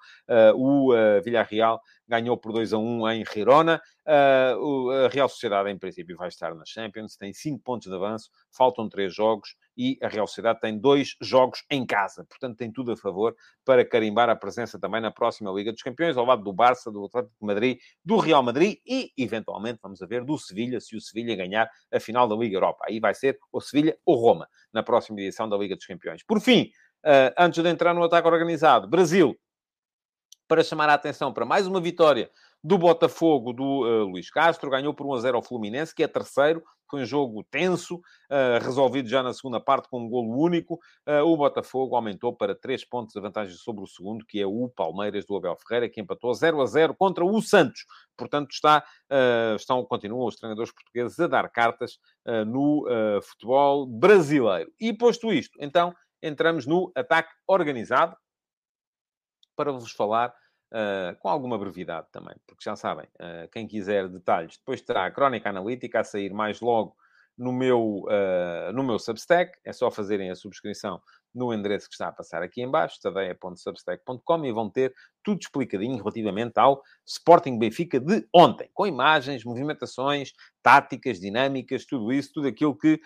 o Villarreal ganhou por 2 a 1 em Girona. A Real Sociedade, em princípio, vai estar na Champions, tem 5 pontos de avanço faltam três jogos e a Real Sociedade tem dois jogos em casa. Portanto, tem tudo a favor para carimbar a presença também na próxima Liga dos Campeões, ao lado do Barça, do Atlético de Madrid, do Real Madrid e, eventualmente, vamos a ver, do Sevilha, se o Sevilha ganhar a final da Liga Europa. Aí vai ser o Sevilha ou Roma, na próxima edição da Liga dos Campeões. Por fim, uh, antes de entrar no ataque organizado, Brasil, para chamar a atenção para mais uma vitória do Botafogo do uh, Luís Castro, ganhou por 1 a 0 ao Fluminense, que é terceiro, foi um jogo tenso, uh, resolvido já na segunda parte com um golo único. Uh, o Botafogo aumentou para 3 pontos de vantagem sobre o segundo, que é o Palmeiras do Abel Ferreira, que empatou 0 a 0 contra o Santos. Portanto, está, estão, continuam os treinadores portugueses a dar cartas no futebol brasileiro. E posto isto, então, entramos no ataque organizado para vos falar Uh, com alguma brevidade também, porque já sabem, uh, quem quiser detalhes, depois terá a crónica analítica a sair mais logo no meu, uh, no meu Substack. É só fazerem a subscrição no endereço que está a passar aqui em baixo, tadeia.substack.com, e vão ter tudo explicadinho relativamente ao Sporting Benfica de ontem, com imagens, movimentações, táticas, dinâmicas, tudo isso, tudo aquilo que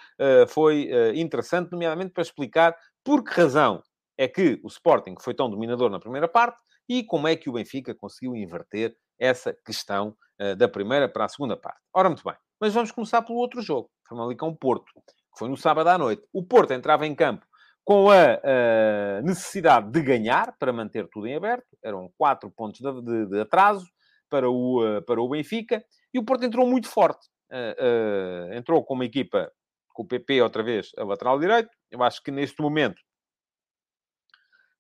foi interessante, nomeadamente para explicar por que razão é que o Sporting foi tão dominador na primeira parte e como é que o Benfica conseguiu inverter essa questão uh, da primeira para a segunda parte. Ora, muito bem. Mas vamos começar pelo outro jogo, Famalicão-Porto, que foi no sábado à noite. O Porto entrava em campo com a uh, necessidade de ganhar para manter tudo em aberto. Eram quatro pontos de, de, de atraso para o, uh, para o Benfica. E o Porto entrou muito forte. entrou com uma equipa, com o PP outra vez a lateral direito. Eu acho que neste momento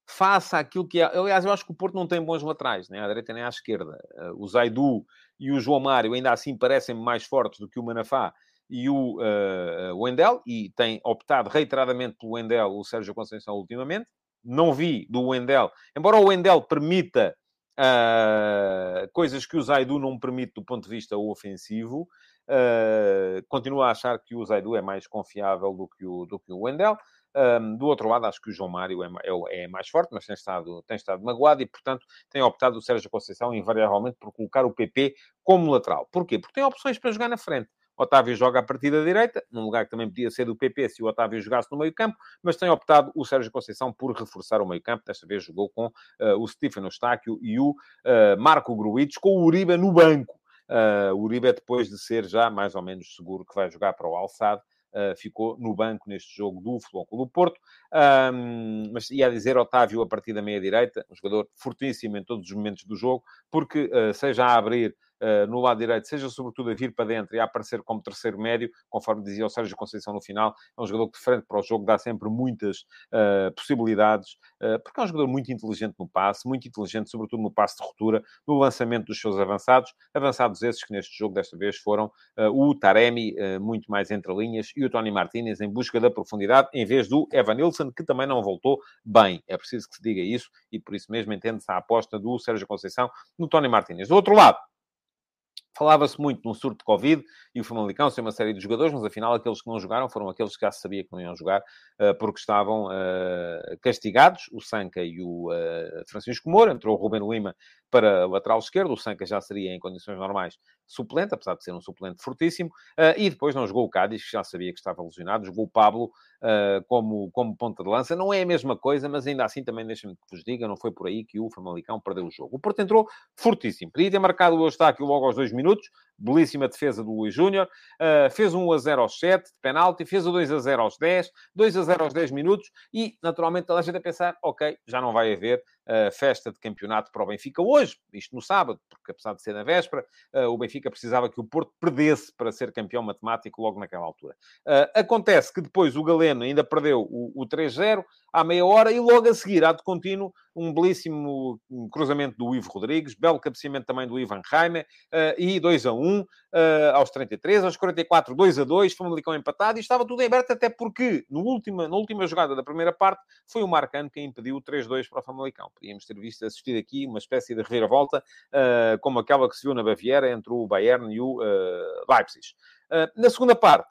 faça aquilo que é. Aliás, eu acho que o Porto não tem bons laterais, nem à direita nem à esquerda. Eh, o Zaidu e o João Mário ainda assim parecem mais fortes do que o Manafá e o uh, Wendel, e tem optado reiteradamente pelo Wendel o Sérgio Conceição ultimamente. Não vi do Wendel, embora o Wendel permita uh, coisas que o Zaidu não permite do ponto de vista ofensivo, uh, continuo a achar que o Zaidu é mais confiável do que o, do que o Wendel. Um, do outro lado, acho que o João Mário é, é, é, mais forte, mas tem estado, tem estado magoado e, portanto, tem optado o Sérgio Conceição, invariavelmente, por colocar o PP como lateral. Porquê? Porque tem opções para jogar na frente. Otávio joga a partir da direita, num lugar que também podia ser do PP se o Otávio jogasse no meio-campo, mas tem optado o Sérgio Conceição por reforçar o meio-campo. Desta vez jogou com uh, o Stefano Eustáquio e o uh, Marco Gruites, com o Uribe no banco. Uh, o Uribe, depois de ser já mais ou menos seguro que vai jogar para o Alçado, ficou no banco neste jogo do Futebol Clube do Porto. Um, mas ia dizer Otávio a partir da meia-direita, um jogador fortíssimo em todos os momentos do jogo, porque uh, seja a abrir no lado direito, seja sobretudo a vir para dentro e a aparecer como terceiro médio, conforme dizia o Sérgio Conceição no final, é um jogador que de frente para o jogo dá sempre muitas uh, possibilidades, uh, porque é um jogador muito inteligente no passe, muito inteligente sobretudo no passe de ruptura, no lançamento dos seus avançados, avançados esses que neste jogo desta vez foram o Taremi, muito mais entre linhas, e o Tony Martinez em busca da profundidade, em vez do Evan Nilsson, que também não voltou bem. É preciso que se diga isso, e por isso mesmo entende-se a aposta do Sérgio Conceição no Tony Martinez. Do outro lado, Falava-se muito num surto de Covid e o Famalicão sem uma série de jogadores, mas afinal aqueles que não jogaram foram aqueles que já se sabia que não iam jogar uh, porque estavam uh, castigados, o Sanca e o uh, Francisco Moura. Entrou o Ruben Lima para lateral esquerdo, o Sanca já seria em condições normais suplente, apesar de ser um suplente fortíssimo, e depois não jogou o Cádiz, que já sabia que estava lesionado, jogou o Pablo como, como ponta de lança. Não é a mesma coisa, mas ainda assim também deixem-me que vos diga, não foi por aí que o Famalicão perdeu o jogo. O Porto entrou fortíssimo. Podia ter marcado o Eustáquio logo aos dois minutos, belíssima defesa do Luís Júnior, uh, fez um 1 a 0 aos 7 de penalti, fez o 2 a 0 aos 10, 2 a 0 aos 10 minutos e, naturalmente, toda a gente a pensar, ok, já não vai haver uh, festa de campeonato para o Benfica hoje, isto no sábado, porque apesar de ser na véspera, uh, o Benfica precisava que o Porto perdesse para ser campeão matemático logo naquela altura. acontece que depois o Galeno ainda perdeu o, o 3-0 à meia hora e logo a seguir, há de contínuo, um belíssimo cruzamento do Ivo Rodrigues, belo cabeceamento também do Ivan Reimer, uh, e 2 a 1 uh, aos 33, aos 44, 2 a 2, Famalicão empatado, e estava tudo em aberto, até porque no última, na última jogada da primeira parte foi o Marcano quem impediu o 3-2 para o Famalicão. Podíamos ter visto, assistido aqui uma espécie de reviravolta, uh, como aquela que se viu na Baviera entre o Bayern e o Leipzig. na segunda parte,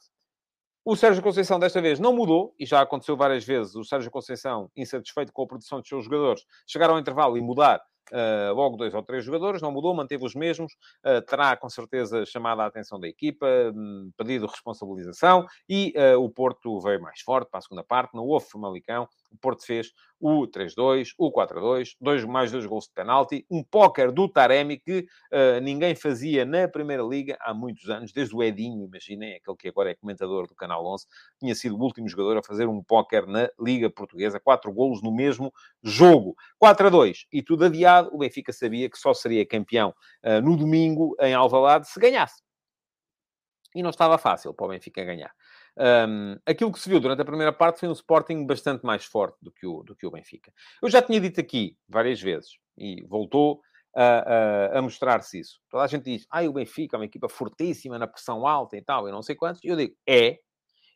o Sérgio Conceição desta vez não mudou, e já aconteceu várias vezes, o Sérgio Conceição, insatisfeito com a produção dos seus jogadores, chegar ao intervalo e mudar Uh, logo dois ou três jogadores, não mudou, manteve os mesmos, uh, terá com certeza chamado a atenção da equipa, um, pedido responsabilização e uh, o Porto veio mais forte para a segunda parte, não houve Famalicão, o Porto fez o 3-2, o 4-2, dois, mais dois gols de penalti, um póquer do Taremi que uh, ninguém fazia na Primeira Liga há muitos anos, desde o Edinho, imaginem, aquele que agora é comentador do Canal 11, tinha sido o último jogador a fazer um póquer na Liga Portuguesa, quatro golos no mesmo jogo. 4-2, e tudo adiado, o Benfica sabia que só seria campeão uh, no domingo em Alvalade se ganhasse. E não estava fácil para o Benfica ganhar. Um, aquilo que se viu durante a primeira parte foi um Sporting bastante mais forte do que o, do que o Benfica. Eu já tinha dito aqui várias vezes, e voltou a, a, a mostrar-se isso. Toda a gente diz, ah, o Benfica é uma equipa fortíssima na pressão alta e tal, e não sei quantos. E eu digo, é,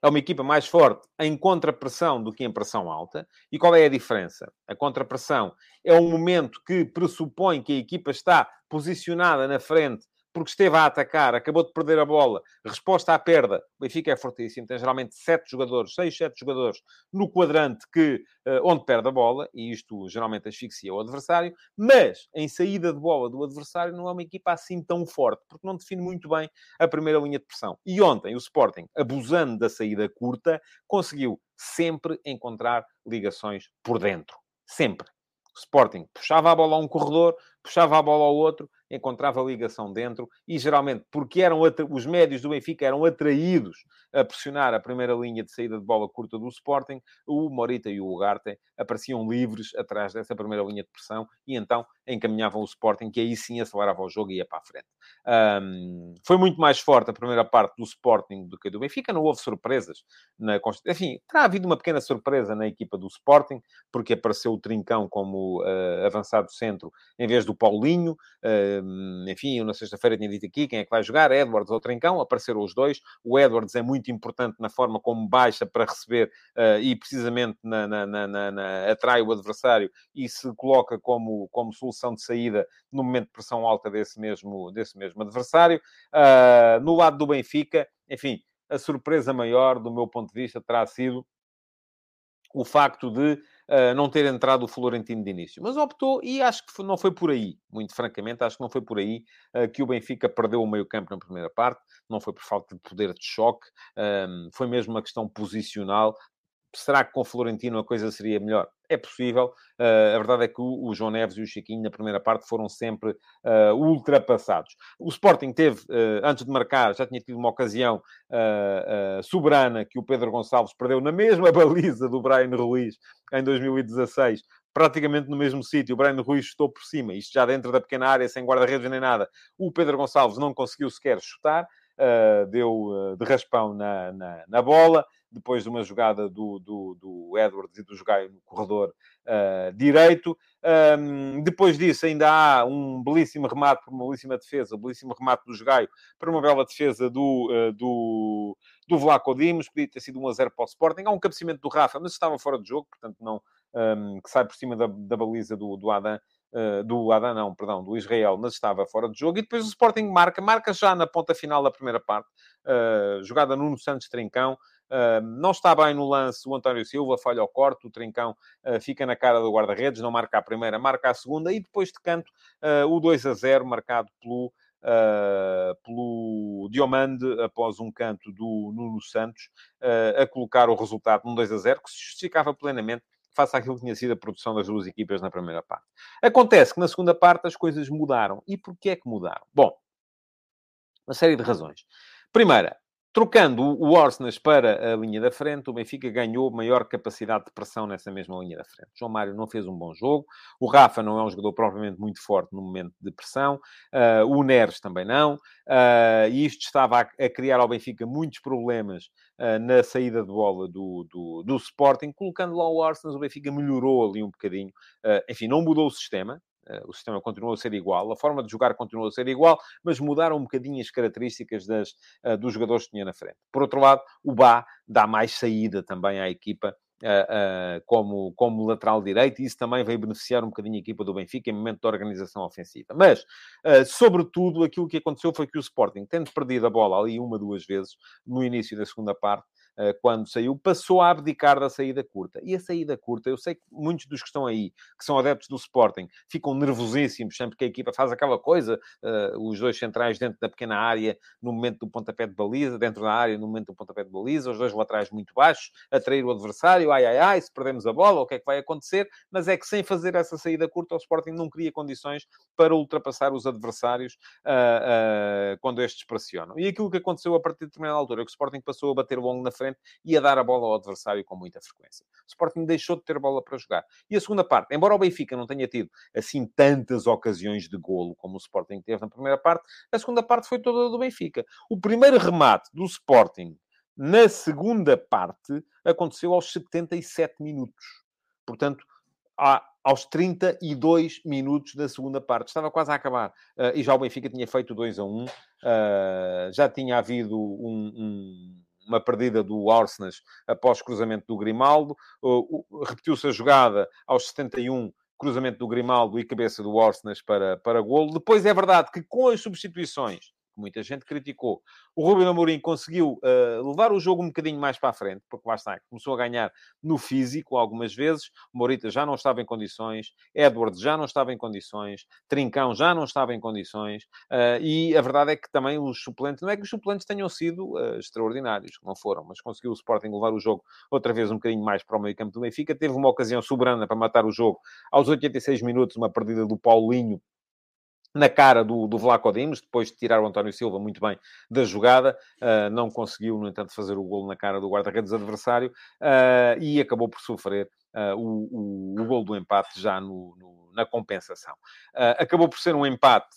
é uma equipa mais forte em contrapressão do que em pressão alta. E qual é a diferença? A contrapressão é um momento que pressupõe que a equipa está posicionada na frente porque esteve a atacar, acabou de perder a bola, resposta à perda, o Benfica é fortíssimo, tem geralmente sete jogadores, seis, sete jogadores no quadrante que, uh, onde perde a bola, e isto geralmente asfixia o adversário, mas em saída de bola do adversário não é uma equipa assim tão forte, porque não define muito bem a primeira linha de pressão. E ontem o Sporting, abusando da saída curta, conseguiu sempre encontrar ligações por dentro. Sempre. O Sporting puxava a bola a um corredor, puxava a bola ao outro, encontrava ligação dentro e geralmente porque eram os médios do Benfica eram atraídos a pressionar a primeira linha de saída de bola curta do Sporting, o Morita e o Ugarte apareciam livres atrás dessa primeira linha de pressão e então encaminhavam o Sporting, que aí sim acelerava o jogo e ia para a frente. Um, foi muito mais forte a primeira parte do Sporting do que do Benfica, não houve surpresas. Na... Enfim, terá havido uma pequena surpresa na equipa do Sporting, porque apareceu o Trincão como uh, avançado centro em vez do Paulinho. Uh, enfim, eu na sexta-feira tinha dito aqui quem é que vai jogar, Edwards ou Trincão, apareceram os dois. O Edwards é muito importante na forma como baixa para receber uh, e precisamente na, na, na, na, atrai o adversário e se coloca como, como solução de saída no momento de pressão alta desse mesmo, desse mesmo adversário. Uh, no lado do Benfica, enfim, a surpresa maior, do meu ponto de vista, terá sido o facto de uh, não ter entrado o Florentino de início. Mas optou, e acho que não foi por aí, muito francamente, acho que não foi por aí uh, que o Benfica perdeu o meio-campo na primeira parte, não foi por falta de poder de choque, um, foi mesmo uma questão posicional. Será que com Florentino a coisa seria melhor? É possível. Uh, a verdade é que o, o, João Neves e o Chiquinho, na primeira parte, foram sempre uh, ultrapassados. O Sporting teve, uh, antes de marcar, já tinha tido uma ocasião soberana que o Pedro Gonçalves perdeu na mesma baliza do Brian Ruiz em 2016, praticamente no mesmo sítio. O Brian Ruiz chutou por cima, isto já dentro da pequena área, sem guarda-redes nem nada. O Pedro Gonçalves não conseguiu sequer chutar, deu de raspão na, na, na, bola, depois de uma jogada do, do, do Edwards e do Jogaio no corredor uh, direito. Um, depois disso, ainda há um belíssimo remate por uma belíssima defesa, um belíssimo remate do Jogaio para uma bela defesa do, do, do Vlaco Dimos, podia ter sido 1 a 0 para o Sporting. Há um cabeceamento do Rafa, mas estava fora de jogo, portanto, não, um, que sai por cima da, da baliza do, do Adam uh, do Adán, não, perdão, do Israel, mas estava fora de jogo. E depois o Sporting marca, marca já na ponta final da primeira parte, uh, jogada Nuno Santos Trincão. Uh, não está bem no lance o António Silva, falha ao corte, o Trincão uh, fica na cara do guarda-redes, não marca a primeira, marca a segunda, e depois de canto uh, o 2 a 0, marcado pelo, pelo Diomande, após um canto do Nuno Santos, a colocar o resultado num 2 a 0, que se justificava plenamente face àquilo que tinha sido a produção das duas equipas na primeira parte. Acontece que na segunda parte as coisas mudaram. E porquê é que mudaram? Bom, uma série de razões. Primeira, Trocando o Orsnas para a linha da frente, o Benfica ganhou maior capacidade de pressão nessa mesma linha da frente. João Mário não fez um bom jogo, o Rafa não é um jogador propriamente muito forte no momento de pressão, uh, o Neres também não, uh, e isto estava a, a, criar ao Benfica muitos problemas uh, na saída de bola do, do, do, Sporting. Colocando lá o Orsnas, o Benfica melhorou ali um bocadinho. enfim, não mudou o sistema, o sistema continuou a ser igual, a forma de jogar continuou a ser igual, mas mudaram um bocadinho as características das, uh, dos jogadores que tinha na frente. Por outro lado, o Bá dá mais saída também à equipa Uh, uh, como, como lateral direito, e isso também veio beneficiar um bocadinho a equipa do Benfica em momento de organização ofensiva. Mas, uh, sobretudo, aquilo que aconteceu foi que o Sporting, tendo perdido a bola ali uma, duas vezes no início da segunda parte, eh, quando saiu, passou a abdicar da saída curta. E a saída curta, eu sei que muitos dos que estão aí, que são adeptos do Sporting, ficam nervosíssimos sempre que a equipa faz aquela coisa, uh, os dois centrais dentro da pequena área, no momento do pontapé de baliza, dentro da área, no momento do pontapé de baliza, os dois laterais muito baixos, atrair o adversário, ai, ai, ai, se perdemos a bola, o que é que vai acontecer? Mas é que sem fazer essa saída curta, o Sporting não cria condições para ultrapassar os adversários uh, uh, quando estes pressionam. E aquilo que aconteceu a partir de determinada altura, é que o Sporting passou a bater longo na frente e a dar a bola ao adversário com muita frequência. O Sporting deixou de ter bola para jogar. E a segunda parte, embora o Benfica não tenha tido assim tantas ocasiões de golo como o Sporting teve na primeira parte, a segunda parte foi toda do Benfica. O primeiro remate do Sporting na segunda parte aconteceu aos 77 minutos. Portanto, aos 32 minutos da segunda parte. Estava quase a acabar. Uh, e já o Benfica tinha feito 2 a 1. Uh, já tinha havido um, um, uma perdida do Arsenal após cruzamento do Grimaldo. Repetiu-se a jogada aos 71, cruzamento do Grimaldo e cabeça do Arsenal para, para golo. Depois é verdade que com as substituições muita gente criticou. O Rubem Amorim conseguiu uh, levar o jogo um bocadinho mais para a frente, porque lá está, começou a ganhar no físico algumas vezes. Morita já não estava em condições, Edwards já não estava em condições, Trincão já não estava em condições, uh, e a verdade é que também os suplentes, não é que os suplentes tenham sido uh, extraordinários, não foram, mas conseguiu o Sporting levar o jogo outra vez um bocadinho mais para o meio campo do Benfica. Teve uma ocasião soberana para matar o jogo aos 86 minutos, uma perdida do Paulinho na cara do, do Vlaco Dimos, depois de tirar o António Silva muito bem da jogada, uh, não conseguiu, no entanto, fazer o golo na cara do guarda-redes adversário uh, e acabou por sofrer uh, o, o, o golo do empate já no, no, na compensação. acabou por ser um empate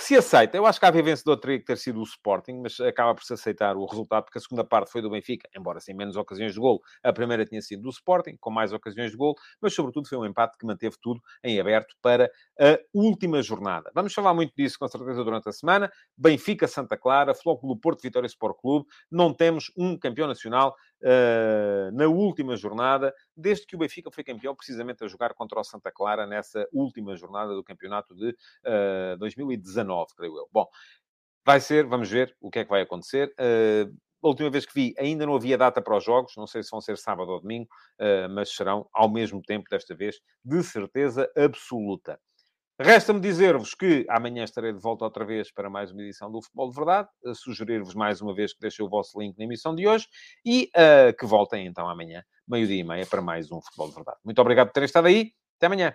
que se aceita. Eu acho que a haver vencedor teria que ter sido o Sporting, mas acaba por se aceitar o resultado, porque a segunda parte foi do Benfica, embora sem menos ocasiões de gol. A primeira tinha sido do Sporting, com mais ocasiões de gol, mas sobretudo foi um empate que manteve tudo em aberto para a última jornada. Vamos falar muito disso, com certeza, durante a semana. Benfica, Santa Clara, Flóculo Porto, Vitória Sport Clube. Não temos um campeão nacional uh, na última jornada, desde que o Benfica foi campeão, precisamente a jogar contra o Santa Clara nessa última jornada do campeonato de uh, 2019, creio eu. Bom, vai ser, vamos ver o que é que vai acontecer. Uh, a última vez que vi, ainda não havia data para os jogos, não sei se vão ser sábado ou domingo, uh, mas serão ao mesmo tempo, desta vez, de certeza absoluta. Resta-me dizer-vos que amanhã estarei de volta outra vez para mais uma edição do Futebol de Verdade. Sugerir-vos mais uma vez que deixem o vosso link na emissão de hoje e uh, que voltem então amanhã, meio-dia e meia, para mais um Futebol de Verdade. Muito obrigado por terem estado aí. Até amanhã.